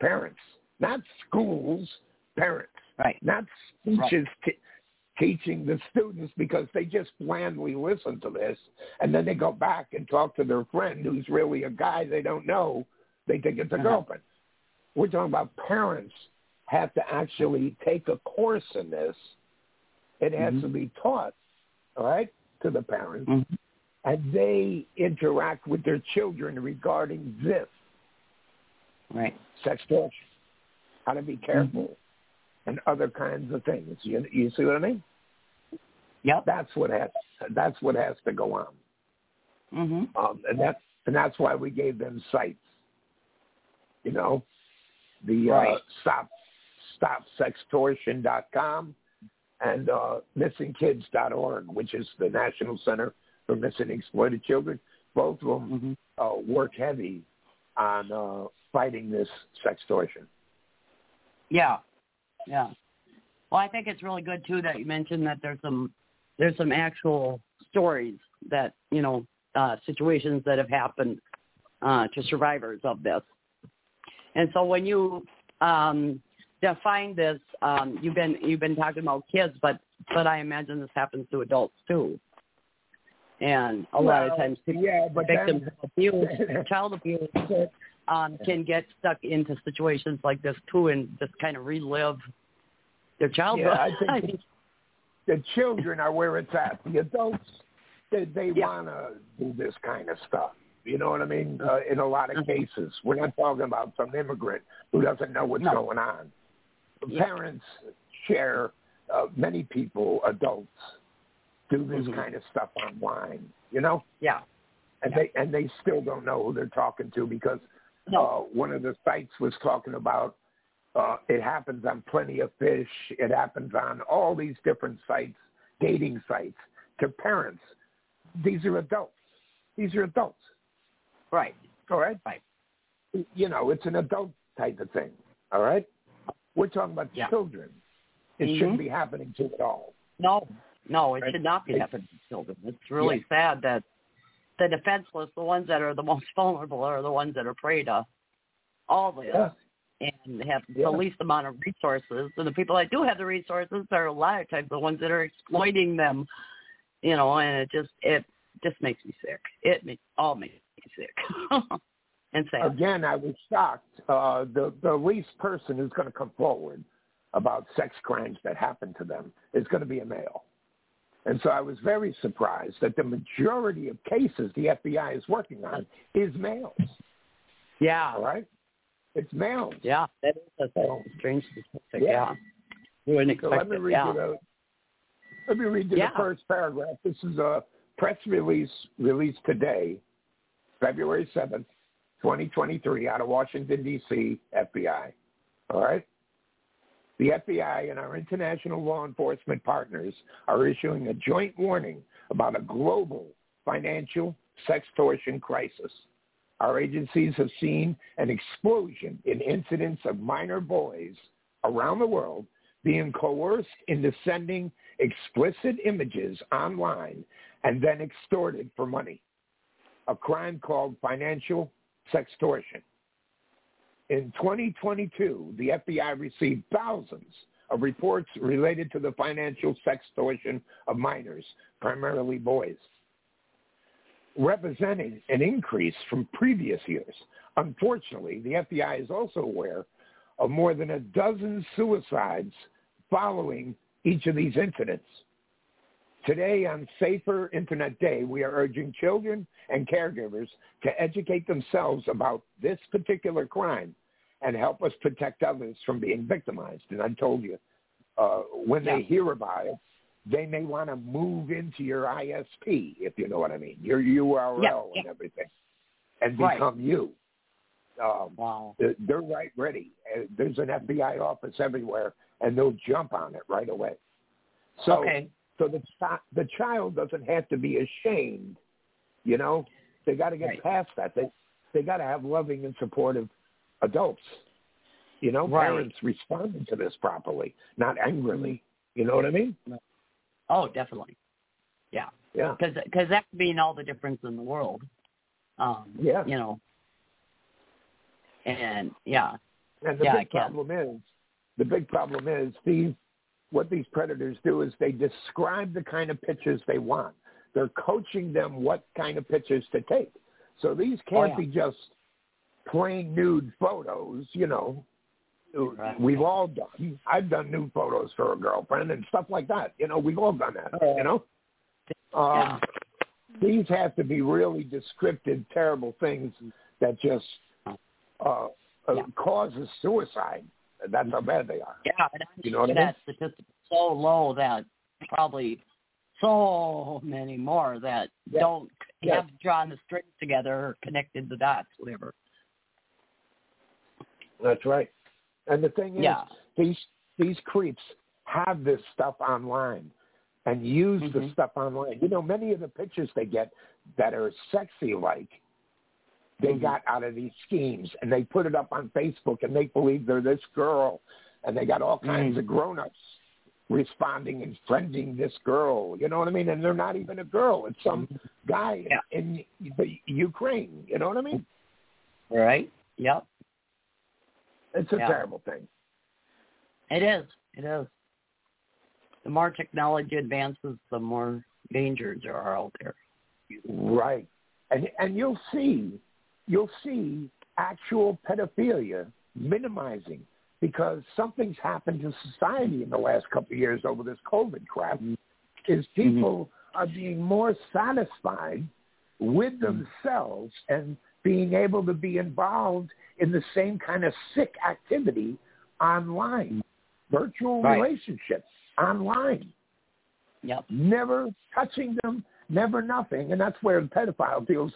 Parents, not schools. Parents, Right. not teachers t- teaching the students because they just blandly listen to this and then they go back and talk to their friend who's really a guy they don't know. They think it's a Uh-huh. girlfriend. We're talking about parents have to actually take a course in this. It has Mhm. to be taught, all right, to the parents, Mhm. And they interact with their children regarding this Right. sextortion, how to be careful, and other kinds of things. You, you see what I mean? Yep. That's what has that's what has to go on, Mm-hmm. um, and that's and that's why we gave them sites. You know, the uh, Right. stop stopsextortion.com and uh, missingkids.org, which is the National Center for Missing and Exploited Children. Both of them Mhm. uh, work heavy on uh, fighting this sextortion. Yeah. Yeah. Well, I think it's really good too that you mentioned that there's some there's some actual stories that you know uh, situations that have happened uh, to survivors of this. And so when you um, define this, um, you've been you've been talking about kids, but but I imagine this happens to adults too. And a lot of times, people, yeah, but victims of abuse, <laughs> child abuse, um, can get stuck into situations like this too, and just kind of relive their childhood. Yeah, I think <laughs> the children are where it's at. The adults, they, they Yeah. want to do this kind of stuff. You know what I mean? Uh, in a lot of Mhm. cases, we're not talking about some immigrant who doesn't know what's No. going on. Yeah. Parents share. Uh, many people, adults, do this Mhm. kind of stuff online. You know, yeah, and Yeah. they and they still don't know who they're talking to because no, uh, one of the sites was talking about uh, it happens on Plenty of Fish. It happens on all these different sites, dating sites to parents. These are adults. These are adults. right, All right. Right. You know, it's an adult type of thing. All right. We're talking about Yeah. children. It Mhm. shouldn't be happening to at all. no, no, it Right. should not be happening to children. It's really sad that the defenseless, the ones that are the <laughs> most vulnerable, are the ones that are prey to all this. Yeah. And have Yeah. the least amount of resources, and the people that do have the resources are a lot of times the ones that are exploiting them, you know. And it just it just makes me sick. It makes all makes me sick <laughs> and sad. Again, I was shocked. Uh, the the least person who's going to come forward about sex crimes that happened to them is going to be a male. And so I was very surprised that the majority of cases the FBI is working on is males. Yeah, All right, it's males. yeah, that is a So- strange statistic. Yeah. Yeah, wouldn't So let me read Yeah. you the let me read you Yeah. the first paragraph. This is a press release released today, February seventh, twenty twenty three, out of Washington D.C. FBI. All right. The FBI and our international law enforcement partners are issuing a joint warning about a global financial sextortion crisis. our agencies have seen an explosion in incidents of minor boys around the world being coerced into sending explicit images online and then extorted for money, a crime called financial sextortion. In 2022, the FBI received thousands of reports related to the financial sextortion of minors, primarily boys, representing an increase from previous years. Unfortunately, the FBI is also aware of more than a dozen suicides following each of these incidents. Today on Safer Internet Day, we are urging children and caregivers to educate themselves about this particular crime and help us protect others from being victimized. And I told you, uh, when Yeah. they hear about it, they may want to move into your ISP, if you know what I mean, your URL Yeah, and everything, and Right. become you. Um, Wow. they're- they're right ready. Uh, There's an FBI office everywhere, and they'll jump on it right away. So, okay. so the the child doesn't have to be ashamed. You know, they got to get Right. past that. They they got to have loving and supportive adults. You know, Right. parents responding to this properly, not angrily. You know what I mean? Oh, definitely. Yeah. Yeah. because because that could mean all the difference in the world. Um, Yeah. You know. And yeah, And the Yeah, big problem is, the big problem is these, what these predators do is they describe the kind of pictures they want. They're coaching them what kind of pictures to take. So these can't yeah. be just plain nude photos, you know. Right. We've all done. I've done nude photos for a girlfriend and stuff like that. You know, we've all done that. You know. Um, Yeah. These have to be really descriptive, terrible things that just uh, uh, Yeah. causes suicide. That's how bad they are. yeah, and You know what I mean? that statistic is so low that probably so many more that Yeah. don't Yeah. have drawn the strings together or connected the dots, whatever. That's right. And the thing is, Yeah. these these creeps have this stuff online and use the Mhm. stuff online. You know, many of the pictures they get that are sexy like they Mhm. got out of these schemes and they put it up on Facebook and they believe they're this girl and they got all kinds Mm. of grown ups responding and friending this girl. You know what I mean? And they're not even a girl. It's some guy Yeah. in the Ukraine. You know what I mean? Right? Yep. It's a Yeah. terrible thing. It is. It is. The more technology advances, the more dangers there are out there. Right. And and you'll see you'll see actual pedophilia minimizing because something's happened to society in the last couple of years over this COVID crap mm-hmm. is people mm-hmm. are being more satisfied with mm-hmm. themselves and being able to be involved in the same kind of sick activity online. Virtual Right. relationships online Yep. never touching them, never nothing, and that's where the pedophile feels.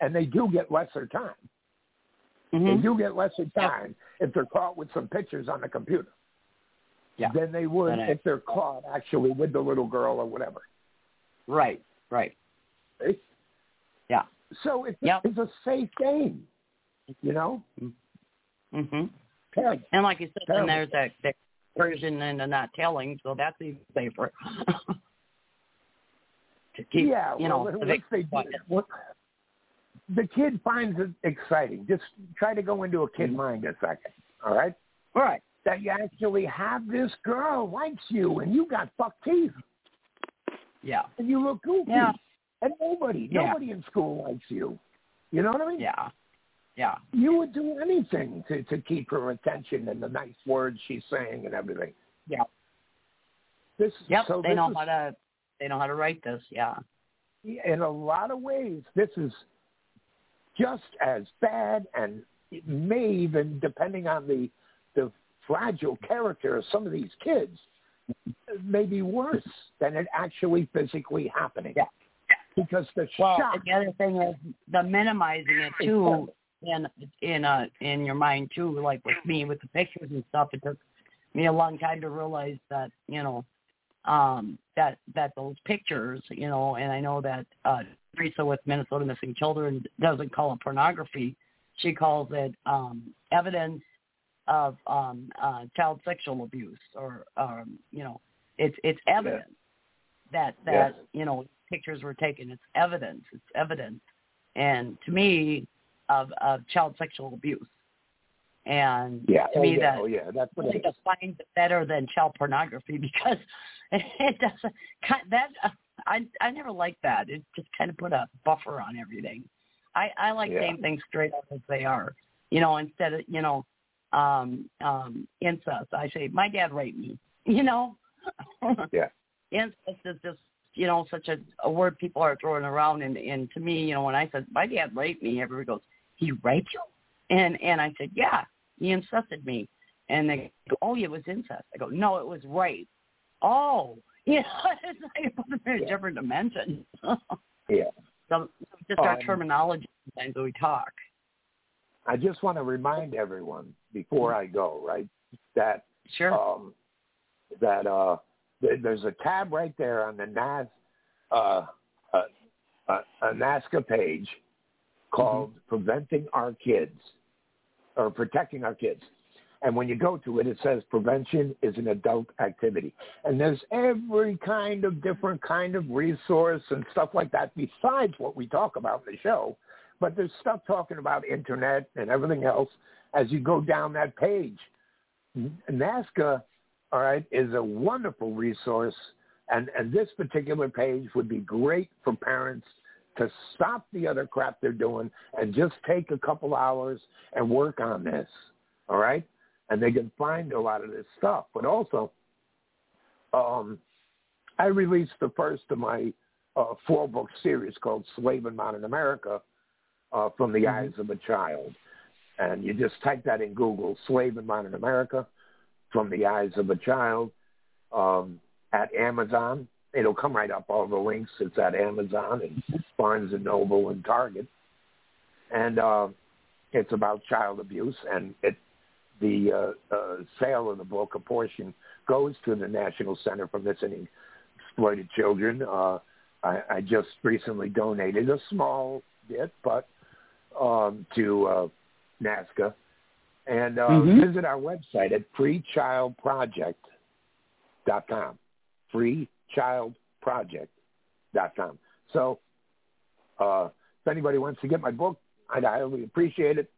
And they do get lesser time. They Mhm. do get lesser time if they're caught with some pictures on the computer Yeah. than they would And if they're caught actually with the little girl or whatever. Right. Right. Right? Yeah. So it's, Yep. it's a safe game, you know. Mhm. Terrible. And like you said, then Terrible. there's that, that version and the not telling, so that's even safer. <laughs> to keep, yeah, you know, well, the once they do, what, the kid finds it exciting. Just try to go into a kid Mm-hmm. mind a second, all right? All right. that you actually have this girl likes you and you got fuck teeth Yeah. and you look goofy Yeah. And nobody Yeah. nobody in school likes you. You know what I mean? Yeah. Yeah. You would do anything to to keep her attention and the nice words she's saying and everything. Yeah. This Yep. so they this know is, how to they know how to write this. Yeah. in a lot of ways this is just as bad and it may even depending on the the fragile character of some of these kids may be worse than it actually physically happening. Yeah. Because the Well, shock the other thing is the minimizing it too in in uh in your mind too. Like with me with the pictures and stuff, it took me a long time to realize that you know um that that those pictures you know and i know that uh Teresa with Minnesota Missing Children doesn't call it pornography. She calls it um, evidence of um, uh, child sexual abuse, or um, you know, it's it's evidence that that Yes. you know pictures were taken. It's evidence. It's evidence, and to me, of of child sexual abuse. And Yeah. to oh, me, yeah. that Oh, yeah. That's what it is. defines it better than child pornography <laughs> because it doesn't that I I never liked that. It just kind of put a buffer on everything. I I like Yeah. saying things straight up as they are. You know, instead of you know um um incest, I say my dad raped me. <laughs> You know. Yeah. <laughs> Incest is just you know such a, a word people are throwing around, and and to me, you know, when I said my dad raped me, everybody goes, he raped you, and and I said, yeah, he incested me. And they go, oh, it was incest. I go, no, it was rape. Oh, <laughs> you know, it's like a Yeah. different dimension. <laughs> Yeah. so just our Um, terminology sometimes we talk. I just want to remind everyone before I go, right, that Sure. um, that uh, there's a tab right there on the NAS uh, uh, uh, a NAASCA page called "Preventing Our Kids" or "Protecting Our Kids." And when you go to it, it says prevention is an adult activity. And there's every kind of different kind of resource and stuff like that besides what we talk about in the show. But there's stuff talking about internet and everything else as you go down that page. NAASCA, all right, is a wonderful resource. And, and this particular page would be great for parents to stop the other crap they're doing and just take a couple hours and work on this. All right? And they can find a lot of this stuff. But also, um, I released the first of my uh, four book series called Slave in Modern America uh, from the eyes of a child. And you just type that in Google, Slave in Modern America from the eyes of a child um, at Amazon. It'll come right up, all the links. It's at Amazon and Barnes and Noble and Target. And uh, it's about child abuse. And it, the uh, uh, sale of the book, a portion, goes to the National Center for Missing Exploited Children. Uh, I, I just recently donated a small bit, but um, to uh, NAASCA. And uh, Mhm. visit our website at freechildproject.com. Freechildproject.com. So uh, if anybody wants to get my book, I'd highly appreciate it.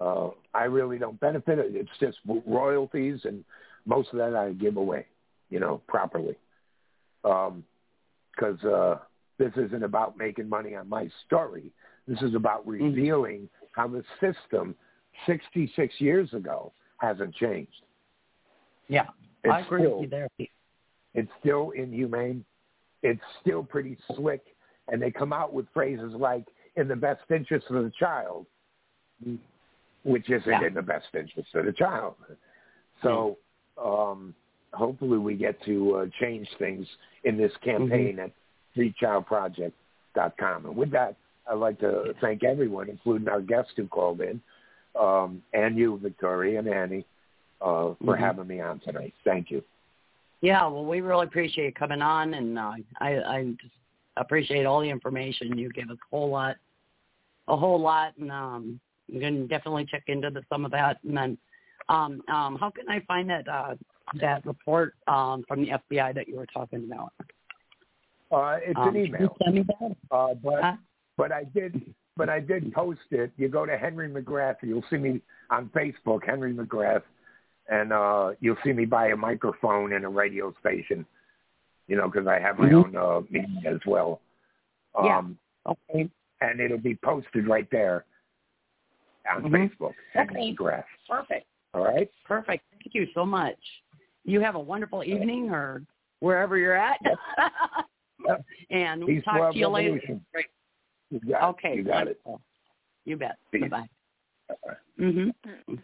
Uh, I really don't benefit. It's just royalties, and most of that I give away, you know, properly. Because uh, this isn't about making money on my story. This is about revealing how the system 66 years ago hasn't changed. Yeah, It's I agree still, with you there. it's still inhumane. It's still pretty slick. And they come out with phrases like, in the best interest of the child, which isn't Yeah. in the best interest of the child. So um, hopefully we get to uh, change things in this campaign at freechildproject.com. And with that, I'd like to thank everyone, including our guests who called in, um, and you, Victoria and Annie, uh, for Mhm. having me on tonight. Thank you. Yeah, well, we really appreciate you coming on, and uh, I, I just appreciate all the information you gave us. A whole lot, a whole lot, and um, you can definitely check into the, some of that. And then, um, um, how can I find that uh, that report um, from the FBI that you were talking about? Uh, it's Um, an can you email, Send me that. uh, but Huh? but I did but I did post it. You go to Henry McGrath. You'll see me on Facebook, Henry McGrath, and uh, you'll see me buy a microphone and a radio station. You know, because I have my Mhm. own uh, media as well. Yeah. Um, Okay. and it'll be posted right there on Mhm. Facebook, Henry Okay. McGrath. Perfect. All right. Perfect. Thank you so much. You have a wonderful evening or wherever you're at. Yep. <laughs> and we'll Peace, talk to you later. revolution. Great. You got Okay. it. You got it. You bet. Peace. Bye-bye. Bye-bye. Mm-hmm.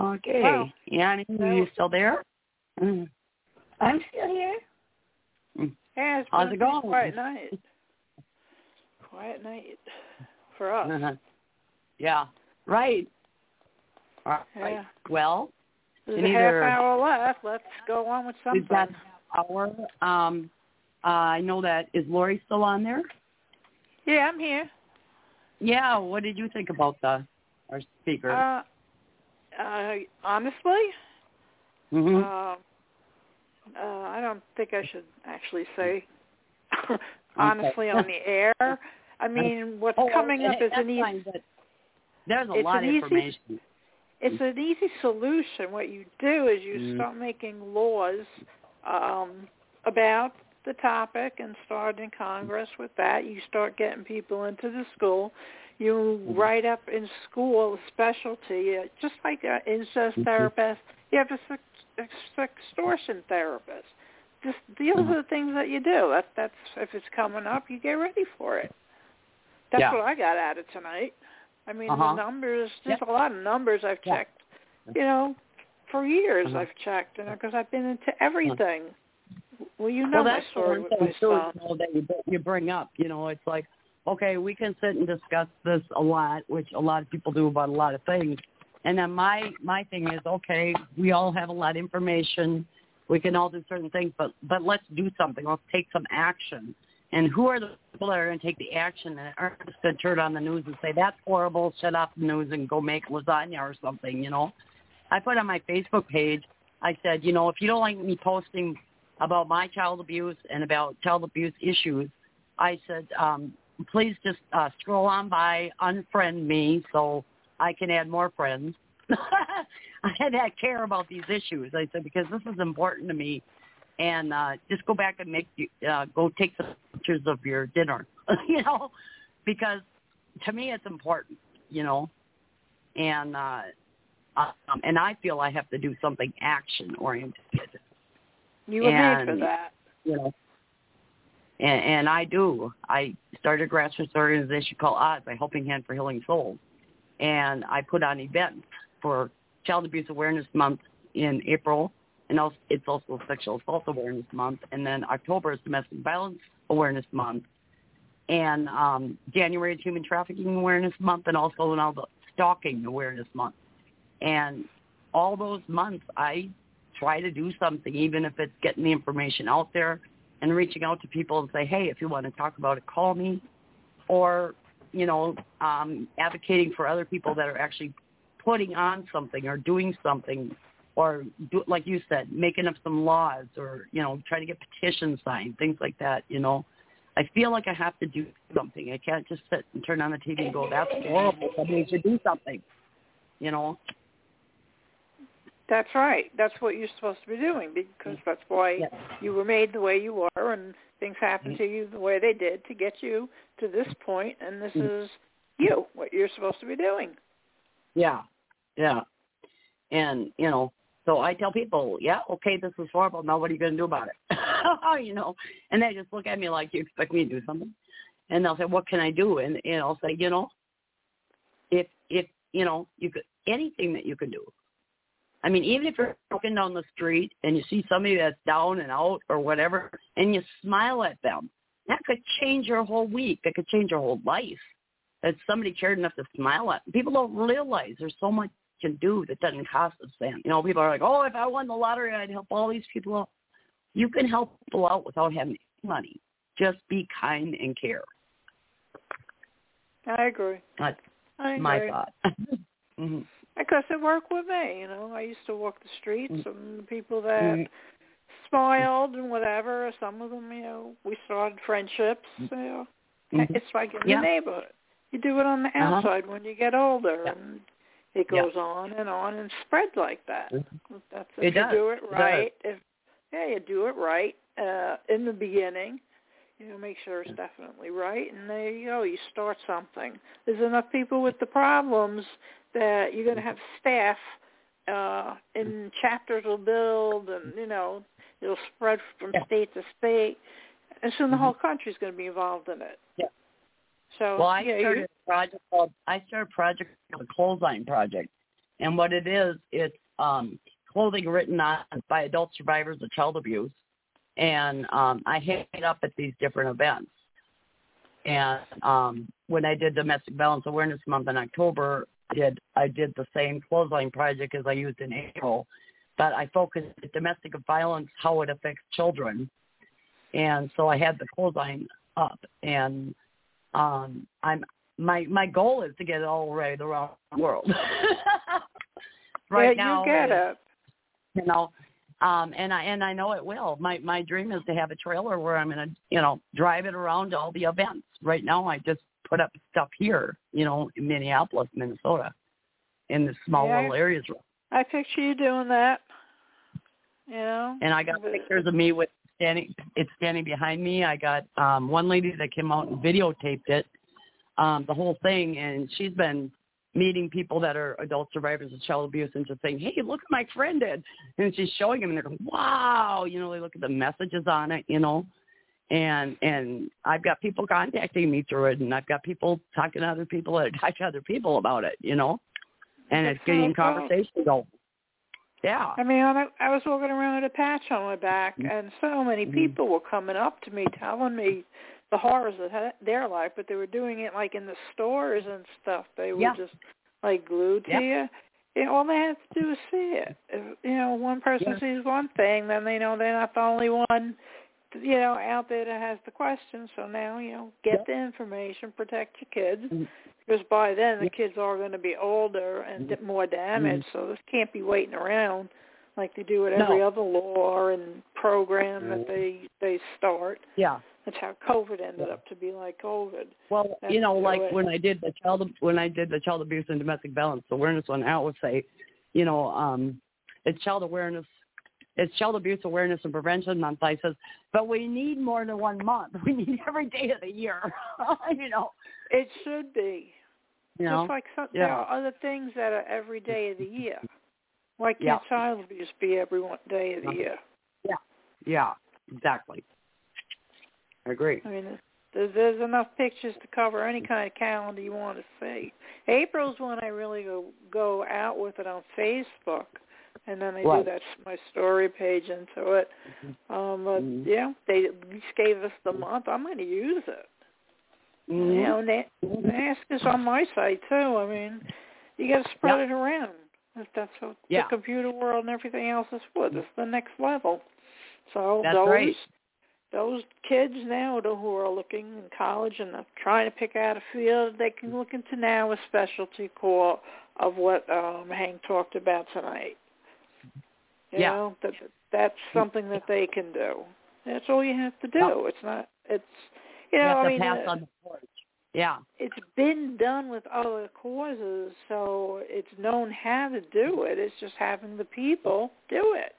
Okay. Wow. Yanni, are you still there? Mm. I'm still here. Yeah, it's How's it going? quiet night. Quiet night for us. Uh-huh. Yeah. Right. All right. Yeah. Well, There's And a half hour left. Let's go on with we've got something. our um I know that is Lori still on there? Yeah, I'm here. Yeah. What did you think about the our speaker? Uh, uh, honestly, hmm uh, uh, I don't think I should actually say <laughs> honestly on the air. I mean, what's oh, coming up is an easy. fine, there's a lot of easy- information. It's an easy solution. What you do is you Mhm. start making laws um, about the topic and start in Congress with that. You start getting people into the school. You Mhm. write up in school a specialty, uh, just like an incest Mhm. therapist. You have a extortion therapist. Just these Mhm. are the things that you do. That that's if it's coming up, you get ready for it. That's Yeah. what I got out of tonight. I mean, Uh-huh. the numbers. There's Yep. a lot of numbers I've Yeah. checked. You know, for years Uh-huh. I've checked, and because I've been into everything. Well, you know well, my that's the story with my thing too, you know, that you, you bring up. You know, it's like, okay, we can sit and discuss this a lot, which a lot of people do about a lot of things. And then my my thing is, okay, we all have a lot of information. We can all do certain things, but but let's do something. Let's take some action. And who are the people that are going to take the action and aren't just going to turn on the news and say that's horrible, shut off the news and go make lasagna or something? You know, I put on my Facebook page. I said, you know, if you don't like me posting about my child abuse and about child abuse issues, I said, um, please just uh, scroll on by, unfriend me so I can add more friends. <laughs> I had that care about these issues. I said because this is important to me, and uh, just go back and make you uh, go take some pictures of your dinner, <laughs> you know, because to me it's important, you know, and uh, um, and I feel I have to do something action oriented You were made for that. you know. And, and I do. I started a grassroots organization called Odds, a helping hand for healing souls, and I put on events for Child Abuse Awareness Month in April, and also it's also Sexual Assault Awareness Month, and then October is Domestic Violence Awareness Month, and um, January is Human Trafficking Awareness Month, and also now the Stalking Awareness Month, and all those months I try to do something, even if it's getting the information out there and reaching out to people and say, hey, if you want to talk about it, call me. Or, you know, um, advocating for other people that are actually putting on something or doing something or, do, like you said, making up some laws or, you know, trying to get petitions signed, things like that, you know. I feel like I have to do something. I can't just sit and turn on the TV and go, that's horrible. Somebody should do something, you know. That's right. That's what you're supposed to be doing because that's why Yeah. you were made the way you were, and things happened to you the way they did to get you to this point, and this Mm. is you, what you're supposed to be doing. Yeah, yeah. And, you know, so I tell people, yeah, okay, this is horrible. Now what are you going to do about it? <laughs> you know, and they just look at me like, you expect me to do something? And they'll say, what can I do? And, and I'll say, you know, if, if, you know, you could, anything that you can do. I mean, even if you're walking down the street and you see somebody that's down and out or whatever, and you smile at them, that could change your whole week. That could change your whole life. That somebody cared enough to smile at. People don't realize there's so much you can do that doesn't cost a cent. You know, people are like, oh, if I won the lottery, I'd help all these people out. You can help people out without having money. Just be kind and care. I agree. That's I agree. my thought. <laughs> hmm Because it worked with me, you know. I used to walk the streets, Mm. and the people that Mhm. smiled and whatever. Some of them, you know, we started friendships. You know, Mhm. it's like in Yeah. the neighborhood. You do it on the Uh-huh. outside when you get older, Yeah. and it Yeah. goes on and on and spreads like that. That's if It you does. do it It right. If yeah, you do it right uh, in the beginning. You know, make sure it's definitely right, and there you go. You start something. There's enough people with the problems that you're going to have staff, uh, and chapters will build, and you know, it'll spread from Yeah. state to state, and soon the Mhm. whole country's going to be involved in it. Yeah. So Well, I yeah, started a project called I started a project called the Clothesline Project, and what it is, it's um, clothing written on by adult survivors of child abuse, and um, I hang it up at these different events. And um, when I did Domestic Violence Awareness Month in October, did I did the same clothesline project as I used in April, but I focused on domestic violence, how it affects children, and so I had the clothesline up, and um, I'm my my goal is to get it all right around the world. <laughs> right yeah, now, you get it. You know, um, and I and I know it will. My my dream is to have a trailer where I'm gonna you know drive it around to all the events. Right now, I just put up stuff here, you know, in Minneapolis, Minnesota, in the small Yeah. little areas. I picture you doing that. You know. And I got pictures of me with standing. It's standing behind me. I got um one lady that came out and videotaped it, um, the whole thing, and she's been meeting people that are adult survivors of child abuse and just saying, "Hey, look what my friend did," and she's showing them, and they're going, "Wow!" You know, they look at the messages on it, you know, and and I've got people contacting me through it, and I've got people talking to other people that <laughs> talk to other people about it, you know, and That's it's getting so cool. conversation going. Yeah. I mean, I, I was walking around with a patch on my back, and so many Mhm. people were coming up to me telling me the horrors of their life, but they were doing it like in the stores and stuff. They were Yeah. just like glued to Yeah. you. You know, all they have to do is see it. If, you know, one person Yeah. sees one thing, then they know they're not the only one, you know, out there that has the question. So now, you know, get Yep. the information, protect your kids, Mhm. because by then the Yeah. kids are going to be older and Mhm. more damaged. So this can't be waiting around like they do with No. every other law and program that they they start. Yeah. That's how COVID ended Yeah. up to be like COVID. Well, That's you know, like way- when I did the child when I did the child abuse and domestic violence awareness one, I would say, you know, um, it's child awareness, it's child abuse awareness and prevention month. I says, but we need more than one month. <laughs> We need every day of the year. <laughs> you know, It should be. you know, Just like some, Yeah. there are other things that are every day of the year. Why can't Yeah. child abuse be every one day of the Yeah. year? yeah, exactly. I agree. I mean, there's, there's enough pictures to cover any kind of calendar you want to see. April's when I really go go out with it on Facebook, and then I Right. do that my story page into it. Um, but Mhm. yeah, they at least gave us the month. I'm going to use it. You Mhm. know, and they, they ask us on my site too. I mean, you got to spread it around. If that's what Yeah. the computer world and everything else is for. This is the next level. So That's those right. those kids now who are looking in college and are trying to pick out a field, they can look into now a specialty core of what um, Hank talked about tonight. You Yeah. know, that that's something that they can do. That's all you have to do. It's not. It's you know. you have I mean, pass uh, on the torch. Yeah. it's been done with other causes, so it's known how to do it. It's just having the people do it.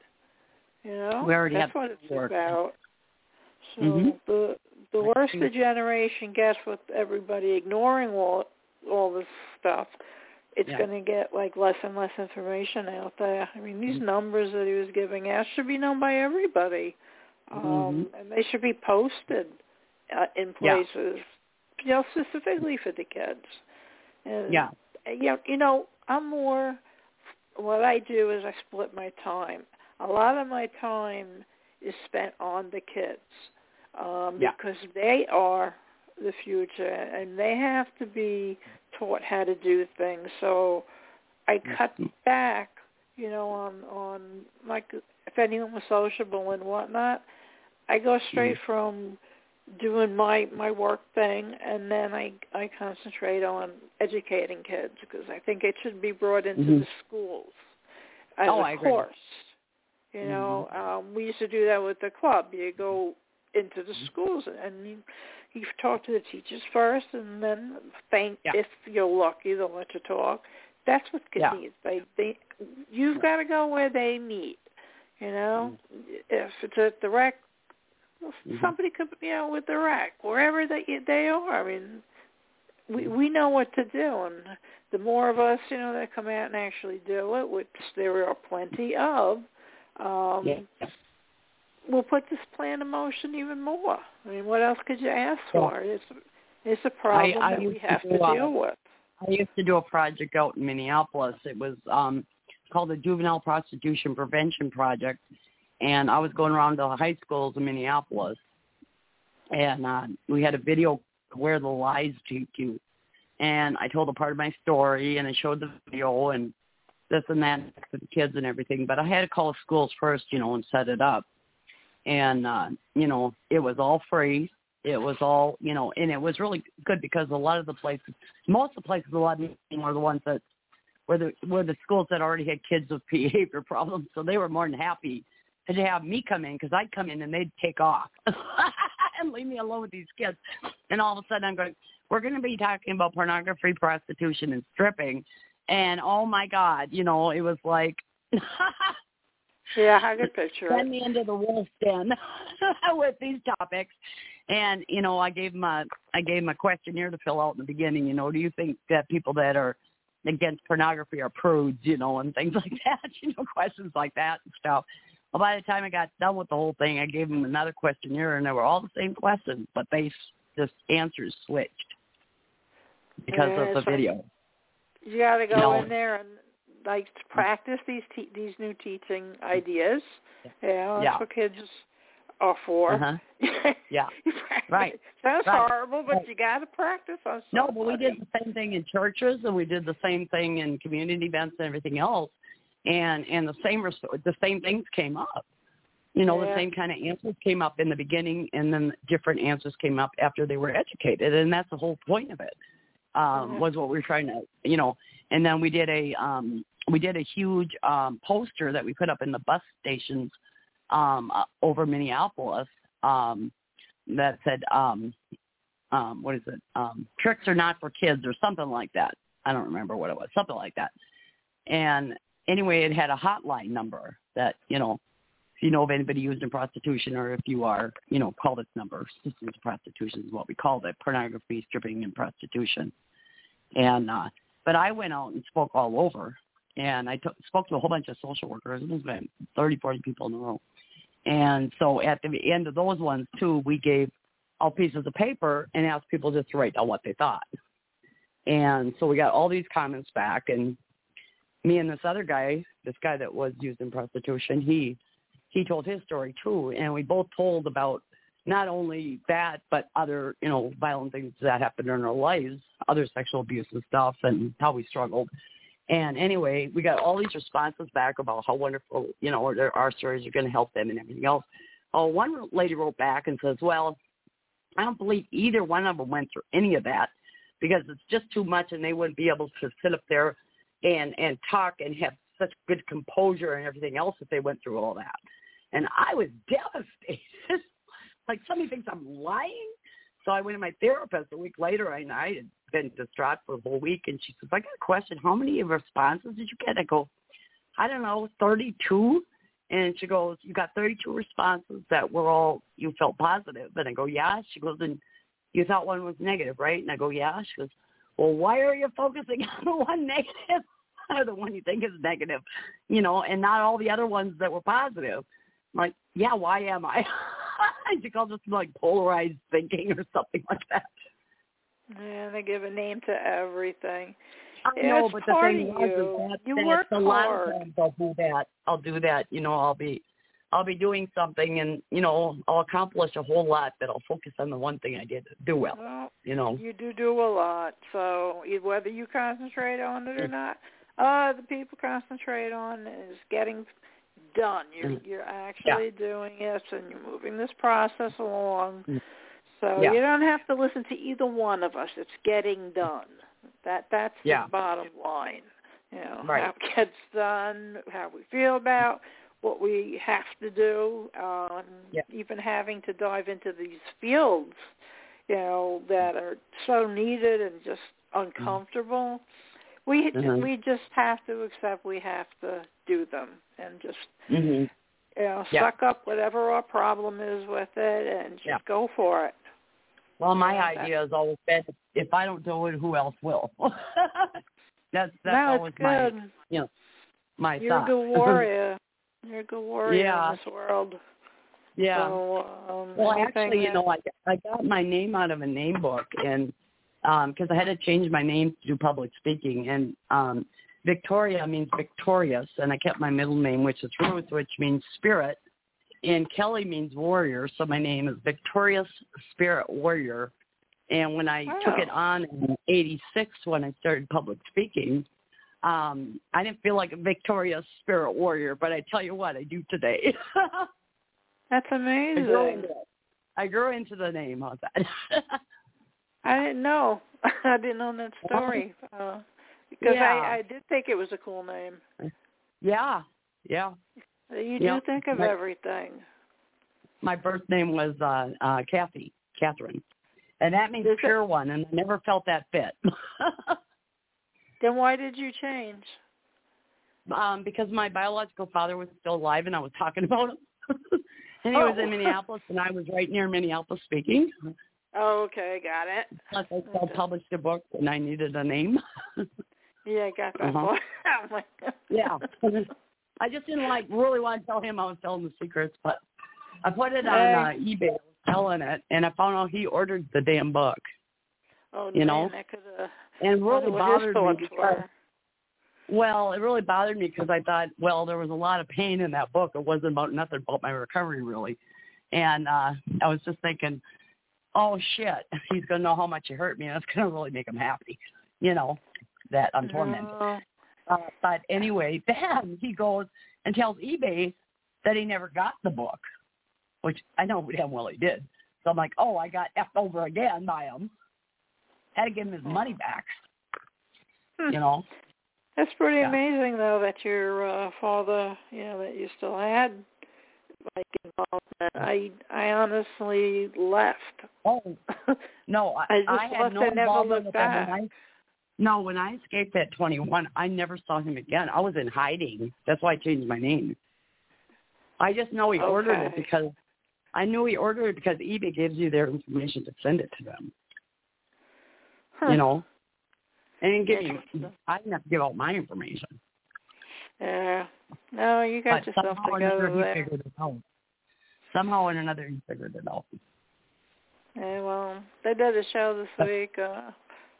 You know, We already that's have what it's work. about. So Mhm. the the worse the generation gets with everybody ignoring all all this stuff, it's Yeah. going to get like less and less information out there. I mean, these numbers that he was giving out should be known by everybody, um, and they should be posted uh, in Yeah. places, you know, specifically for the kids. And, Yeah. you know, you know, I'm more. What I do is I split my time. A lot of my time is spent on the kids um, Yeah. because they are the future and they have to be taught how to do things. So I cut Mm-hmm. back, you know, on on like if anyone was sociable and whatnot. I go straight Mm-hmm. from doing my my work thing and then I I concentrate on educating kids because I think it should be brought into Mhm. the schools as Oh, a I agree. course. You know, um, we used to do that with the club. You go into the schools and you you talk to the teachers first, and then think Yeah. if you're lucky they'll let you talk. That's what kids Yeah. need. They they you've got to go where they meet. You know, if it's at the rec, well, Mhm. somebody could you know with the rec wherever they they are. I mean, we we know what to do, and the more of us you know that come out and actually do it, which there are plenty of. Um, Yeah. Will put this plan in motion even more. I mean, what else could you ask for? It's it's a problem I that we used to have to uh, deal with. I used to do a project out in Minneapolis. It was um called the Juvenile Prostitution Prevention Project, and I was going around to high schools in Minneapolis, and uh, we had a video where the lies take you, and I told a part of my story, and I showed the video and this and that to the kids and everything. But I had to call the schools first, you know, and set it up. And uh, you know it was all free. It was all you know, and it was really good because a lot of the places, most of the places a lot of were the ones that were the were the schools that already had kids with <laughs> behavior problems, so they were more than happy to have me come in because I'd come in and they'd take off <laughs> and leave me alone with these kids. And all of a sudden I'm going, we're going to be talking about pornography, prostitution, and stripping. And oh my God, you know, it was like <laughs> Yeah, I can picture send it. me into the wolf's den <laughs> with these topics. And you know, I gave a I gave a questionnaire to fill out in the beginning. You know, do you think that people that are against pornography are prudes? You know, and things <laughs> like that. You know, questions like that and stuff. Well, by the time I got done with the whole thing, I gave him another questionnaire, and they were all the same questions, but they just answers switched because Yeah, of the so- video. You got to go No. in there and like to practice these te- these new teaching ideas. Yeah, that's Yeah. what kids are for. Uh-huh. <laughs> Yeah. Right. Sounds Right. horrible, but Right. you got to practice on No, but we did the same thing in churches, and we did the same thing in community events and everything else, and and the same res- the same things came up. You know, Yeah. the same kind of answers came up in the beginning, and then different answers came up after they were educated, and that's the whole point of it. Um, Mhm. Was what we were trying to, you know, and then we did a um, we did a huge um, poster that we put up in the bus stations um, uh, over Minneapolis um, that said um, um what is it? Um tricks are not for kids or something like that. I don't remember what it was something like that. And anyway it had a hotline number that you know if you know of anybody used in prostitution or if you are you know call this number systems of prostitution is what we called it pornography stripping and prostitution and uh but i went out and spoke all over and i took spoke to a whole bunch of social workers it was about thirty forty people in the room. and so at the end of those ones too we gave all pieces of paper and asked people just to write down what they thought. And so we got all these comments back and me and this other guy, this guy that was used in prostitution, he he told his story too and we both told about not only that but other, you know, violent things that happened in our lives, other sexual abuse and stuff and how we struggled. And anyway, we got all these responses back about how wonderful, you know, our, our stories are going to help them and everything else. Oh, one lady wrote back and says, well, I don't believe either one of them went through any of that because it's just too much and they wouldn't be able to sit up there and and talk and have such good composure and everything else if they went through all that. And I was <laughs> devastated. Like somebody thinks I'm lying. So I went to my therapist a week later and I had been distraught for a whole week and she says, I got a question. How many responses did you get? I go, I don't know, 32. And she goes, you got 32 responses that were all, you felt positive. And I go, yeah. She goes, and you thought one was negative, right? And I go, yeah. She goes, well, why are you focusing <laughs> on the one negative or <laughs> the one you think is negative, you know, and not all the other ones that were positive? I'm like, yeah, why am I? <laughs> <laughs> I think I'll just like polarized thinking or something like that. Yeah, they give a name to everything. I Yeah, know, but the thing you. is that, You that work a lot hard. of times I'll do that. I'll do that. You know, I'll be, I'll be doing something, and you know, I'll accomplish a whole lot, but I'll focus on the one thing I did do well. Well, You know. you do do a lot. So whether you concentrate on it or not, uh, the people concentrate on is getting done. You're Mm. you're actually doing it, and you're moving this process along. Mm. So Yeah. you don't have to listen to either one of us. It's getting done. That that's Yeah. the bottom line. You know, Right. how it <laughs> gets done, how we feel about what we have to do, um, Yeah. even having to dive into these fields, you know, that are so needed and just uncomfortable. We Mhm. we just have to accept we have to do them and just Mhm. you know Yeah. suck up whatever our problem is with it and just Yeah. go for it. Well, my Yeah, idea has always been, if I don't do it, who else will? <laughs> that's that's no, always my, you know, my You're a good <laughs> warrior. You're a good warrior Yeah. in this world. yeah. So, um, Well, actually, you know, I I got my name out of a name book, and because I had to change my name to do public speaking, and um, Victoria means victorious, and I kept my middle name, which is Ruth, which means spirit, and Kelly means warrior, so my name is Victorious Spirit Warrior. And when I took it Oh. on in '86, when I started public speaking, um, I didn't feel like a victorious spirit warrior, but I tell you what, I do today. <laughs> That's I grew amazing. into. I grew into the name. How's that? <laughs> I didn't know. <laughs> I didn't know that story. Uh, because Yeah. I I did think it was a cool name. yeah, yeah. You Yeah. do think of My- everything. My birth name was uh, uh, Kathy, Catherine, and that means Is it- pure one. And I never felt that fit. <laughs> Then why did you change? um, because my biological father was still alive, and I was talking about him. <laughs> and he was Oh. in Minneapolis, and I was right near Minneapolis speaking. Oh, okay, got it. Plus, I still Okay. published a book, and I needed a name. <laughs> Yeah, I got that. Uh-huh. part. <laughs> I'm like, <laughs> yeah. I just didn't like really want to tell him I was telling the secrets, but I put it on uh, eBay, selling it, and I found out he ordered the damn book, oh, You man, know? that could have. and really bothered me. Because, well, it really bothered me because I thought, well, there was a lot of pain in that book. It wasn't about nothing about my recovery really, and uh I was just thinking, oh shit, <laughs> he's gonna know how much he hurt me, and it's gonna really make him happy, you know, that I'm tormented. No. Uh, but anyway, <laughs> then he goes and tells eBay that he never got the book, which I know damn well he did. So I'm like, oh, I got effed over again by him. Had to give him his money back. Hmm. You know? That's pretty Yeah. amazing, though, that your uh, father, you know, that you still had like involvement. I I honestly left. Oh no, I, <laughs> I just I had left no and never involvement looked with him. When. I, no, when I escaped at 21, I never saw him again. I was in hiding. That's why I changed my name. I just know he ordered it because I knew he ordered it because eBay gives you their information to send it to them. Huh. you know. And give me, I didn't have to give out my information. Yeah. No, you got But yourself somehow together he there. figured it out. Somehow or another he figured it out. Yeah, well, they did a show this week. Uh,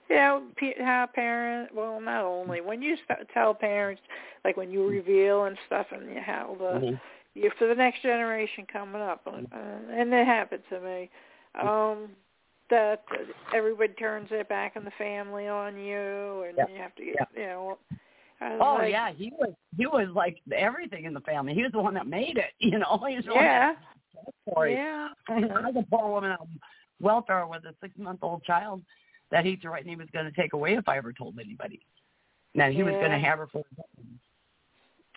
you know, pe- how parents, well, not only, when you st- tell parents, like when you reveal and stuff and you how the, Mhm. you for the next generation coming up, uh, and it happened to me, um, that everybody turns their back on the family on you, and Yeah. you have to get, Yeah. you know. Was Oh like, yeah, he was he was like everything in the family. He was the one that made it, <laughs> you know. He was the Yeah. one that for. Yeah. I was a poor woman on welfare with a six month old child that he threatened he was going to take away if I ever told anybody. That he was going to have her for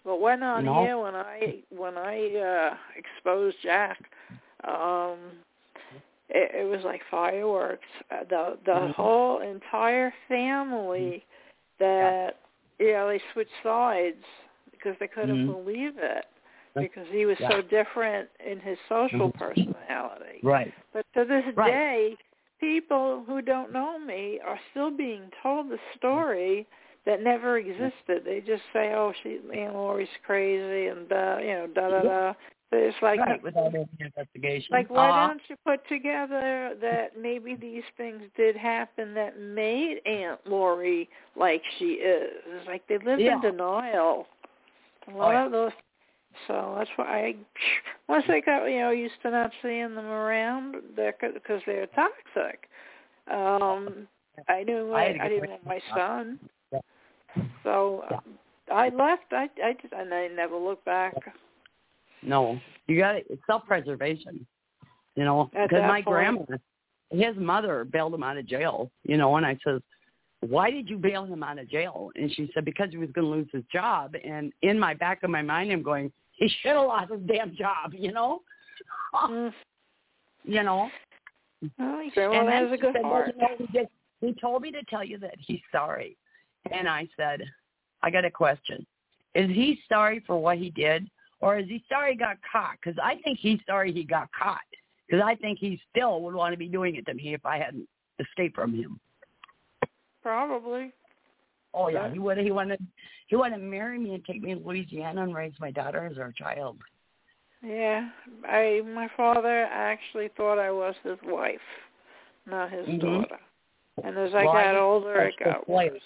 What went on No. here when I when I uh exposed Jack, um it, it was like fireworks. Uh, The the Mhm. whole entire family that you know they switched sides because they couldn't Mhm. believe it because he was Yeah. so different in his social Mhm. personality. right. But to this Right. day, people who don't know me are still being told the story that never existed. They just say, "Oh, she, Aunt Lori's crazy," and uh, you know, da da da. But it's like, right, without any investigation. like, why Aw. don't you put together that maybe these things did happen that made Aunt Lori like she is? It's like they live Yeah. in denial. A lot yeah. of those. So that's why I, <laughs> once they got you know used to not seeing them around, they're because they're toxic. Um, I knew I I, I didn't rid want my son. Yeah. So Yeah. uh, I left. I I just and I never looked back. No, you got it's self preservation. You know, because my point- grandma, his mother bailed him out of jail. You know, and I says, "Why did you bail him out of jail?" And she said, "Because he was going to lose his job." And in my back of my mind, I'm going, "He should have lost his damn job." You know, Mm. <laughs> you know. Well, you say, and that then was a good said, well, heart. you know, he, just, he told me to tell you that he's sorry. And I said, I got a question. Is he sorry for what he did, or is he sorry he got caught? Because I think he's sorry he got caught. Because I think he still would want to be doing it to me if I hadn't escaped from him. Probably. Oh yeah, he would. He wanted. He wanted to marry me and take me to Louisiana and raise my daughter as our child. Yeah. I my father actually thought I was his wife, not his Mhm. daughter. And as I Well, I got was older, it got slave. worse.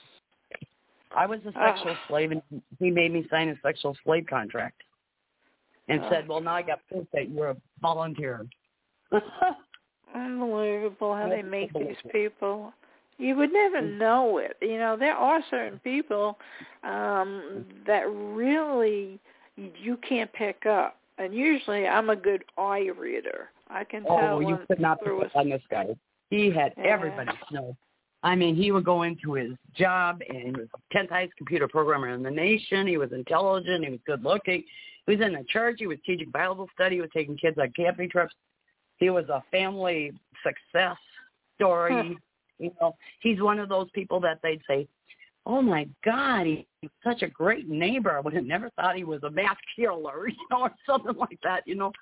I was a sexual Ah. slave, and he made me sign a sexual slave contract, and Ah. said, "Well, now I got proof that you're a volunteer." <laughs> Unbelievable how they make these people. You would never Mm. know it. You know, there are certain people um that really you you can't pick up. and usually I'm a good eye reader. I can Oh, tell you when could not pick up on this guy. He had Yeah. everybody know. I mean, he would go into his job, and he was the tenth highest computer programmer in the nation. He was intelligent. He was good looking. He was in the church. He was teaching Bible study. He was taking kids on camping trips. He was a family success story. Huh. You know, he's one of those people that they'd say, "Oh my God, he's such a great neighbor." I would have never thought he was a mass <laughs> killer, <laughs> you know, or something like that. You know,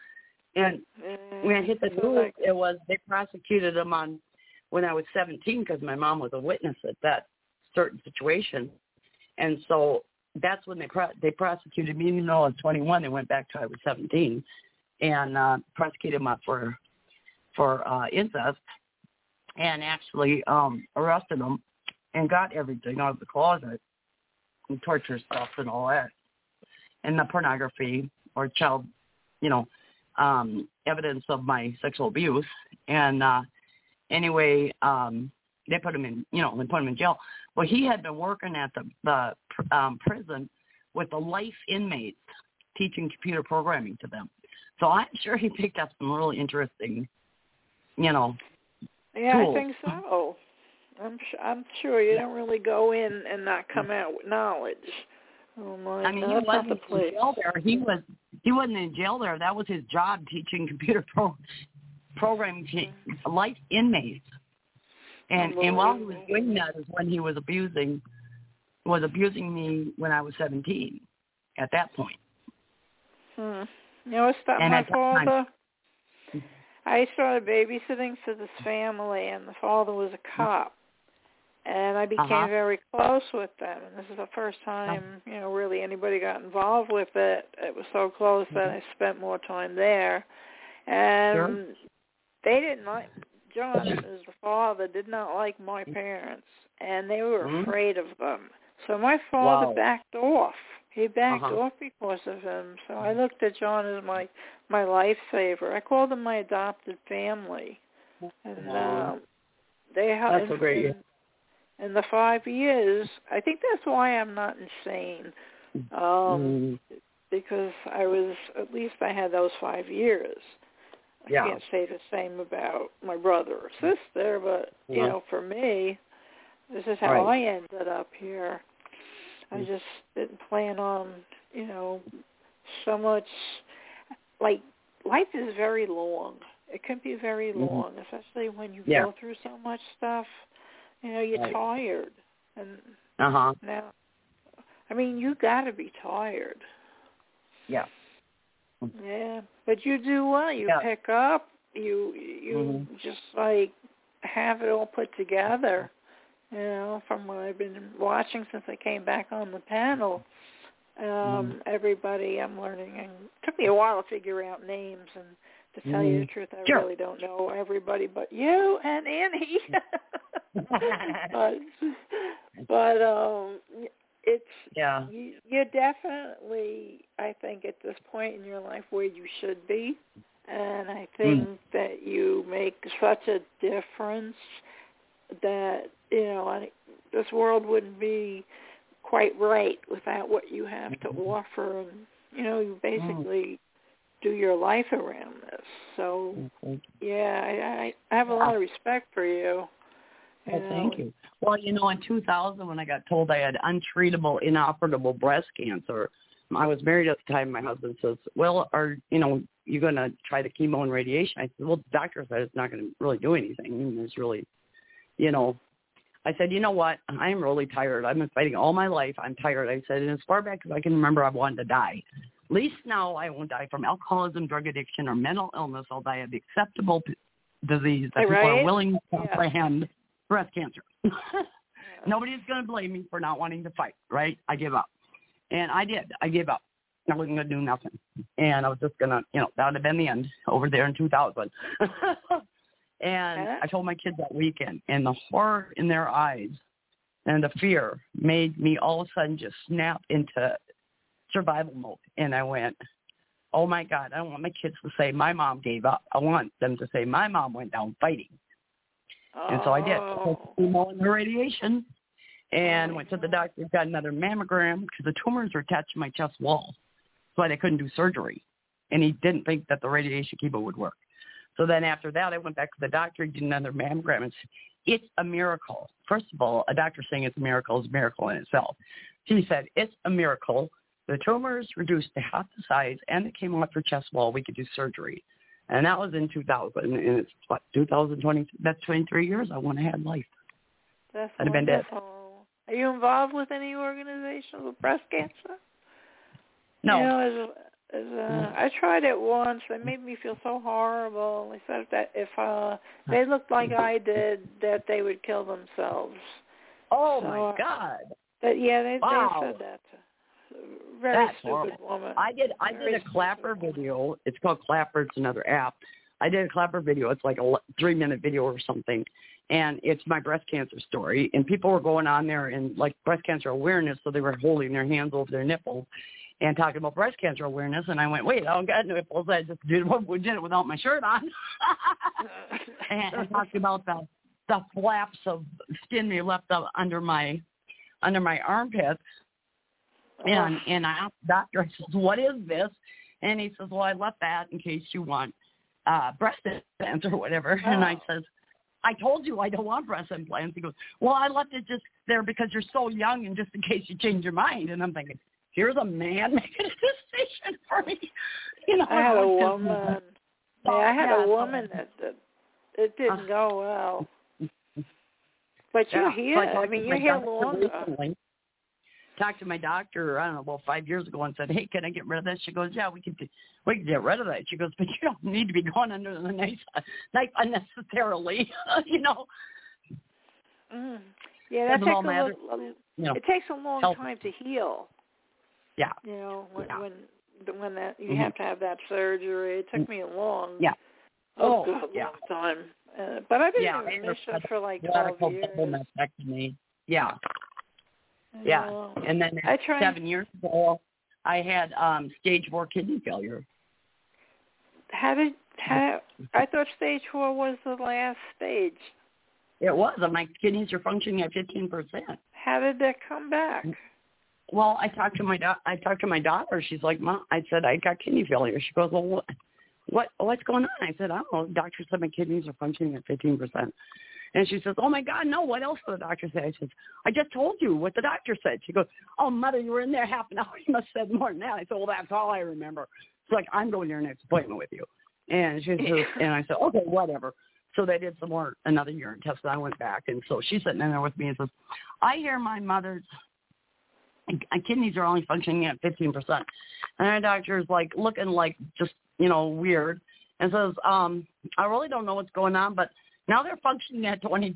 and mm, when I hit the news, like, it was they prosecuted him on when I was 17 because my mom was a witness at that certain situation, and so that's when they pro- they prosecuted me. Even though I was 21, they went back to I was 17, and uh, prosecuted up for for uh, incest, and actually um, arrested them and got everything out of the closet, and torture stuff and all that, and the pornography or child, you know, um evidence of my sexual abuse and uh anyway um they put him in you know they put him in jail well he had been working at the the pr- um prison with the life inmates teaching computer programming to them so i'm sure he picked up some really interesting you know yeah, I think so. I'm su- I'm sure you don't really go in and not come out with knowledge. Oh my I mean, God, he wasn't the in jail there. He was he wasn't in jail there. That was his job, teaching computer pro programming to life inmates. And and while he was doing that is when he was abusing was abusing me when I was seventeen. At that point, Hmm. You know, it's that And my time- father. I started babysitting for this family, and the father was a cop, and I became Uh-huh. very close with them. And this is the first time, you know, really anybody got involved with it. It was so close that I spent more time there, and they didn't like. John, as the father, did not like my parents, and they were Mhm. afraid of them. So my father Wow. backed off. He backed Uh-huh. off because of him. So I looked at John as my my lifesaver. I called him my adopted family, and Wow. um, they helped. That's so great, yeah. In, in the five years, I think that's why I'm not insane. Um, Mm, because I was at least I had those five years. I Yeah. can't say the same about my brother or sister, but you know, for me, this is how Right. I ended up here. I Mm. just didn't plan on, you know, so much. Like life is very long. It can be very Mhm. long, especially when you Yeah. go through so much stuff. You know, you're Right. tired, and uh-huh. now, I mean, you got to be tired. Yeah. Yeah, but you do well. You Yeah. pick up. You you Mhm. just like have it all put together. You know, from what I've been watching since I came back on the panel. Um, Mm-hmm. Everybody, I'm learning, and it took me a while to figure out names. And to tell you the Mhm. truth, I Sure. really don't know everybody but you and Annie. <laughs> <laughs> but but um, it's yeah. you, you're definitely, I think, at this point in your life where you should be, and I hmm. think that you make such a difference that you know I, this world wouldn't be quite right without what you have to mm-hmm. offer, and you know you hmm. basically do your life around this. So yeah, I, I I have a lot of respect for you. Oh, well, thank you. Well, you know, in 2000, when I got told I had untreatable, inoperable breast cancer, I was married at the time. My husband says, "Well, are you know you going to try the chemo and radiation?" I said, "Well, the doctor said it's not going to really do anything. And it's really, you know." I said, "You know what? I am really tired. I've been fighting all my life. I'm tired." I said, "And as far back as I can remember, I've wanted to die. At least now I won't die from alcoholism, drug addiction, or mental illness. I'll die of acceptable disease that people are willing to Yeah. Comprehend." breast cancer. <laughs> Nobody's going to blame me for not wanting to fight, right? I give up. And I did. I gave up. I wasn't going to do nothing. And I was just going to, you know, that would have been the end over there in 2000. <laughs> and I told my kids that weekend, and the horror in their eyes and the fear made me all of a sudden just snap into survival mode. And I went, oh my God, I don't want my kids to say my mom gave up. I want them to say my mom went down fighting. And so I did. I Oh. took chemo and the radiation and went to the doctor, got another mammogram because the tumors were attached to my chest wall. So they couldn't do surgery. and he didn't think that the radiation chemo would work. So then after that, I went back to the doctor. He did another mammogram. And it's a miracle. First of all, a doctor saying it's a miracle is a miracle in itself. He said it's a miracle. The tumor is reduced to half the size, and it came off your chest wall. We could do surgery, and that was in 2000. And it's what 2020. That's 23 years. I wouldn't have had life. That's I'd have been dead. Are you involved with any organizations with breast cancer? No. You know, as, as uh, I tried it once. It made me feel so horrible. They said that if uh they looked like I did, that they would kill themselves. oh so, my God. But yeah, they Wow. they said that. Very That's stupid horrible. woman. I did. I Very did a Clapper woman. video. It's called Clapper. It's another app. I did a Clapper video. It's like a three minute video or something, and it's my breast cancer story. And people were going on there and like breast cancer awareness, so they were holding their hands over their nipples and talking about breast cancer awareness. And I went, wait, I don't got nipples. I just did did it without my shirt on, <laughs> and, and talked about the the flaps of skin they left up under my under my armpits and and I asked the doctor, I says, what is this? And he says, well, I left that in case you want uh breast implants or whatever. And I Oh. says, I told you I don't want breast implants. He goes, well, I left it just there because you're so young and just in case you change your mind. And I'm thinking, here's a man <laughs> making a decision for me. You know, I had a woman. Yeah, I had Yeah, a woman that, that it didn't Uh. go well. <laughs> But you're Yeah. So I I mean, my here longer. recently. Talked to my doctor, I don't know, about five years ago, and said, "Hey, can I get rid of this?" She goes, "Yeah, we can. do- We can get rid of that." She goes, "But you don't need to be going under the knife, knife unnecessarily, <laughs> you know." Mm. Yeah, that takes all a matter. little, You know, it takes a long health- time to heal. yeah, You know, when Yeah. when when that you Mhm. have to have that surgery. It took me a long, Yeah. oh, Oh, yeah. long time. Uh, but I've been Yeah, in remission for like twelve years. Yeah, yeah. and then I tried- seven years ago, I had um stage four kidney failure. How did how? I thought stage four was the last stage. It was, and my kidneys are functioning at fifteen percent. How did that come back? Well, I talked to my da- I talked to my daughter. She's like, "Mom," I said, "I got kidney failure." She goes, "Well, what, what what's going on?" I said, "I don't know." The doctor said my kidneys are functioning at fifteen percent. And she says, "Oh my God, no! What else did the doctor say?" I said, "I just told you what the doctor said." She goes, "Oh, mother, you were in there half an <laughs> hour. You must have said more than that." I said, "Well, that's all I remember." It's like I'm going to your next appointment with you. And she says, and I said, "Okay, whatever." So they did some more another urine test, and I went back, and so she's sitting in there with me and says, "I hear my mother's my kidneys are only functioning at 15%. And our doctor is like looking like just, you know, weird and says, um, I really don't know what's going on, but now they're functioning at 22%.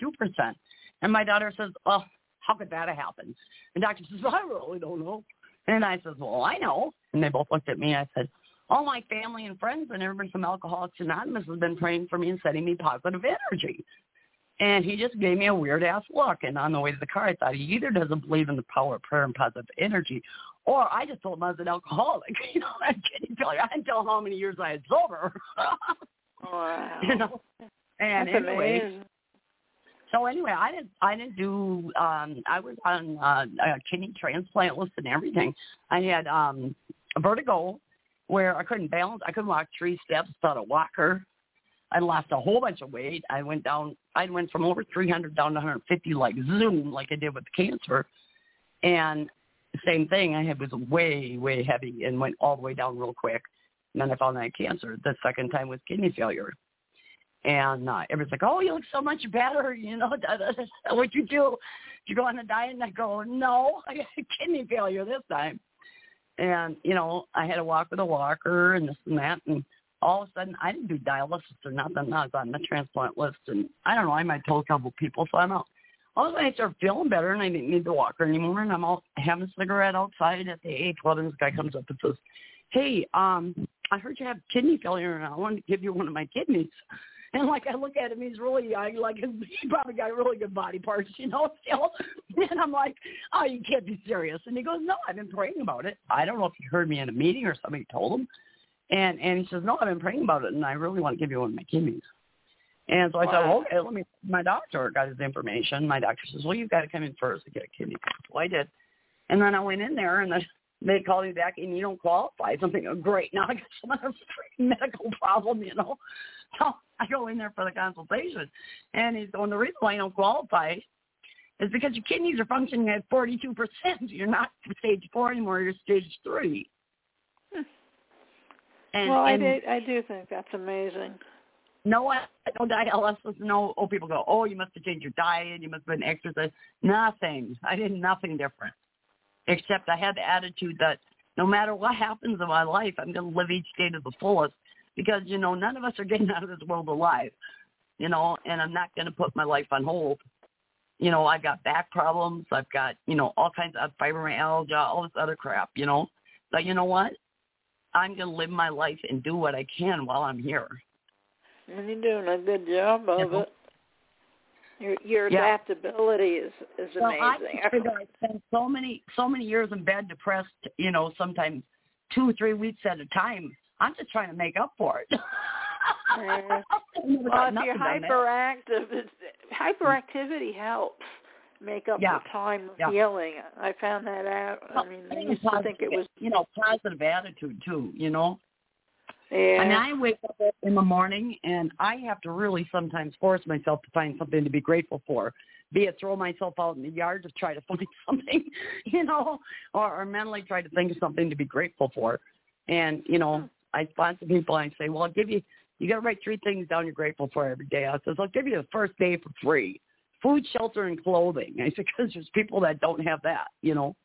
And my daughter says, oh, how could that have happened? And doctor says, I really don't know. And I says, well, I know. And they both looked at me. I said, all my family and friends and everybody from Alcoholics Anonymous has been praying for me and sending me positive energy. And he just gave me a weird ass look. And on the way to the car, I thought he either doesn't believe in the power of prayer and positive energy, or I just told him I was an alcoholic. <laughs> You know, I didn't tell you. I didn't tell how many years I had sober. <laughs> Wow. you know. And That's anyway, amazing. so anyway, I didn't. I didn't do. um I was on uh, a kidney transplant list and everything. I had um vertigo, where I couldn't balance. I couldn't walk three steps without a walker. I lost a whole bunch of weight. I went down. I went from over 300 down to 150, like zoom, like I did with the cancer. And same thing. I had was way, way heavy and went all the way down real quick. And then I found I had cancer. The second time was kidney failure. And uh, everyone's like, "Oh, you look so much better," <laughs> you know. <laughs> Da, da, da. What you do? You go on a diet, and I go, "No, <laughs> I got kidney failure this time." And you know, I had to walk with a walker and this and that, and all of a sudden, I didn't do dialysis or nothing. I was on the transplant list, and I don't know. I might tell a couple people, so I'm out. All of a sudden, I started feeling better, and I didn't need the walker anymore. And I'm out having a cigarette outside at the AA club, and this guy comes up and says, "Hey, um, I heard you have kidney failure, and I wanted to give you one of my kidneys." <laughs> And like I look at him, he's really I like <laughs> he probably got really good body parts, you know. <laughs> Still, and I'm like, oh, you can't be serious. And he goes, no, I've been praying about it. I don't know if he heard me in a meeting or somebody told him. And and he says, no, I've been praying about it, and I really want to give you one of my kidneys. And so I said, Wow. well, okay, let me. My doctor got his information. My doctor says, well, you've got to come in first to get a kidney. So I did, and then I went in there, and the they call me back and you don't qualify. So oh, great, now I got some other medical <laughs> problem, you know. So I go in there for the consultation, and he's going, the reason why you don't qualify is because your kidneys are functioning at 42%. You're not stage four anymore. You're stage three. Hmm. And, well, and I do, I do think that's amazing. no, i no dialysis. No, oh, people go, oh, you must have changed your diet. You must have been exercise. Nothing. I did nothing different, except I had the attitude that no matter what <laughs> happens in my life, I'm going to live each day to the fullest because you know none of us are getting <laughs> out of this world alive, you know, and I'm not going to put my life on hold. You know, I've got back problems. I've got you know all kinds of fibromyalgia, all this other crap. You know, but you know what? I'm going to live my life and do what I can while I'm here. And you're doing a good job of Yeah. it. Your your Yeah. adaptability is is Well, I amazing. figure I spent so many so many years in bed, depressed. You know, sometimes two or three weeks at a time. I'm just trying to make up for it. <laughs> Yeah. Well, if you're hyperactive, it's, hyperactivity helps make up Yeah. for time of Yeah. healing. I found that out. I mean, I used to think it was you know positive attitude too. You know, yeah. I I wake up in the morning and I have to really sometimes force myself to find something to be grateful for. Be it throw myself out in the yard to try to <laughs> find something, you know, or, or mentally try to think of something to be grateful for. And you know, I sponsor people. and I say, well, I'll give you. You got to write three things down you're grateful for every day. I says, I'll give you the first day for free. Food, shelter, and clothing. <laughs> I said, because there's people that don't have that, you know.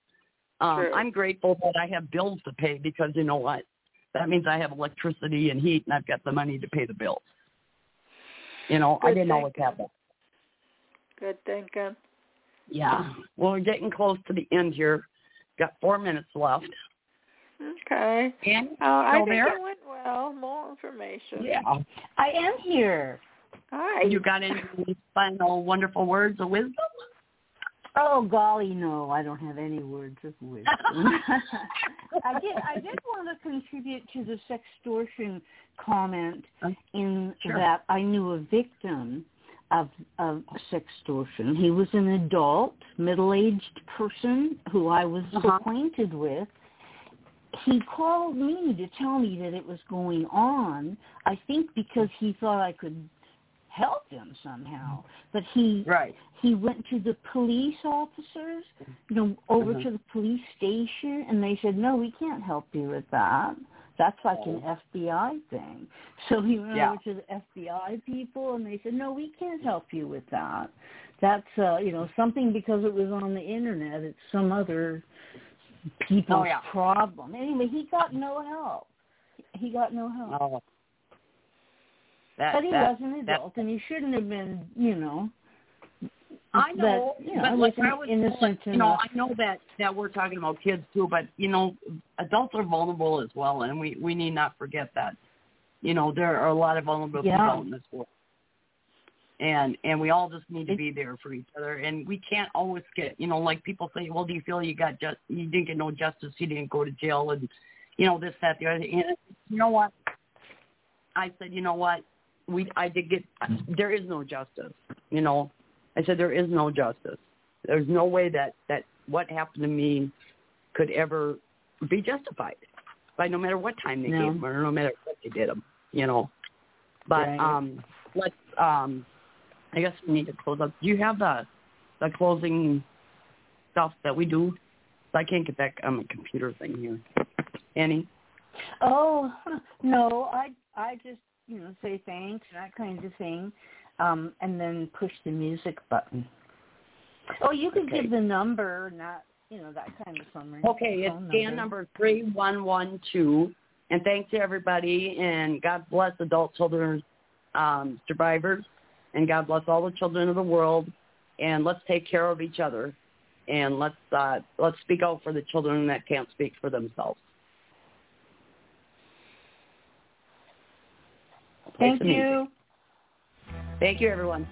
Um, True. I'm grateful that I have bills to pay because you know what? That means I have electricity and heat and I've got the money to pay the bills. You know, I didn't always have that. Good thinking. Yeah. Well, we're getting close to the end here. Got four minutes left. Okay. And Uh, I think there? it went well. More information. yeah, I am here. Hi. you got any final wonderful words of wisdom? Oh golly, no, I don't have any words of wisdom. <laughs> I did. I did want to contribute to the sextortion comment Uh, in sure. that I knew a victim of of sextortion. He was an adult, middle-aged person who I was Uh-huh. acquainted with. He called me to tell me that it was going on. I think because he thought I could help him somehow. But he Right. he went to the police officers, you know, over Mhm. to the police station, and they said, "No, we can't help you with that. That's like an FBI thing." So he went Yeah. over to the FBI people, and they said, "No, we can't help you with that. That's uh, you know something because it was on the internet. It's some other people's Oh, yeah. problem." Anyway, he got no help. He got no help. Oh. That, but he that, was an that- adult, and he shouldn't have been, you know, I know, But, you know, but like I was innocent you know, enough. I know that that we're talking about kids too, but you know, adults are vulnerable as well, and we we need not forget that. You know, there are a lot of vulnerable Yeah. people in this world, and and we all just need to be there for each other, and we can't always get, you know, like people say, well, do you feel you got just you didn't get no justice, you didn't go to jail, and you know this, that, the other. And you know what? I said, you know what? We I did get there is no justice. You know, I said there is no justice. There's no way that that what happened to me could ever be justified by no matter what time they No. gave them or no matter what they did them. You know, but Right. um, let's um, I guess we need to close up. Do you have the the closing stuff that we do? I can't get that on my computer thing here. Annie? Oh <laughs> no, I I just you know say thanks that kind of thing, um, and then push the music button. Oh, you could Okay. give the number, not you know that kind of summary. Okay, it's scan number three one one two. And thanks to everybody and God bless adult children um, survivors and God bless all the children of the world and let's take care of each other and let's uh, let's speak out for the children that can't speak for themselves. I'll play Thank some music. you. Thank you everyone.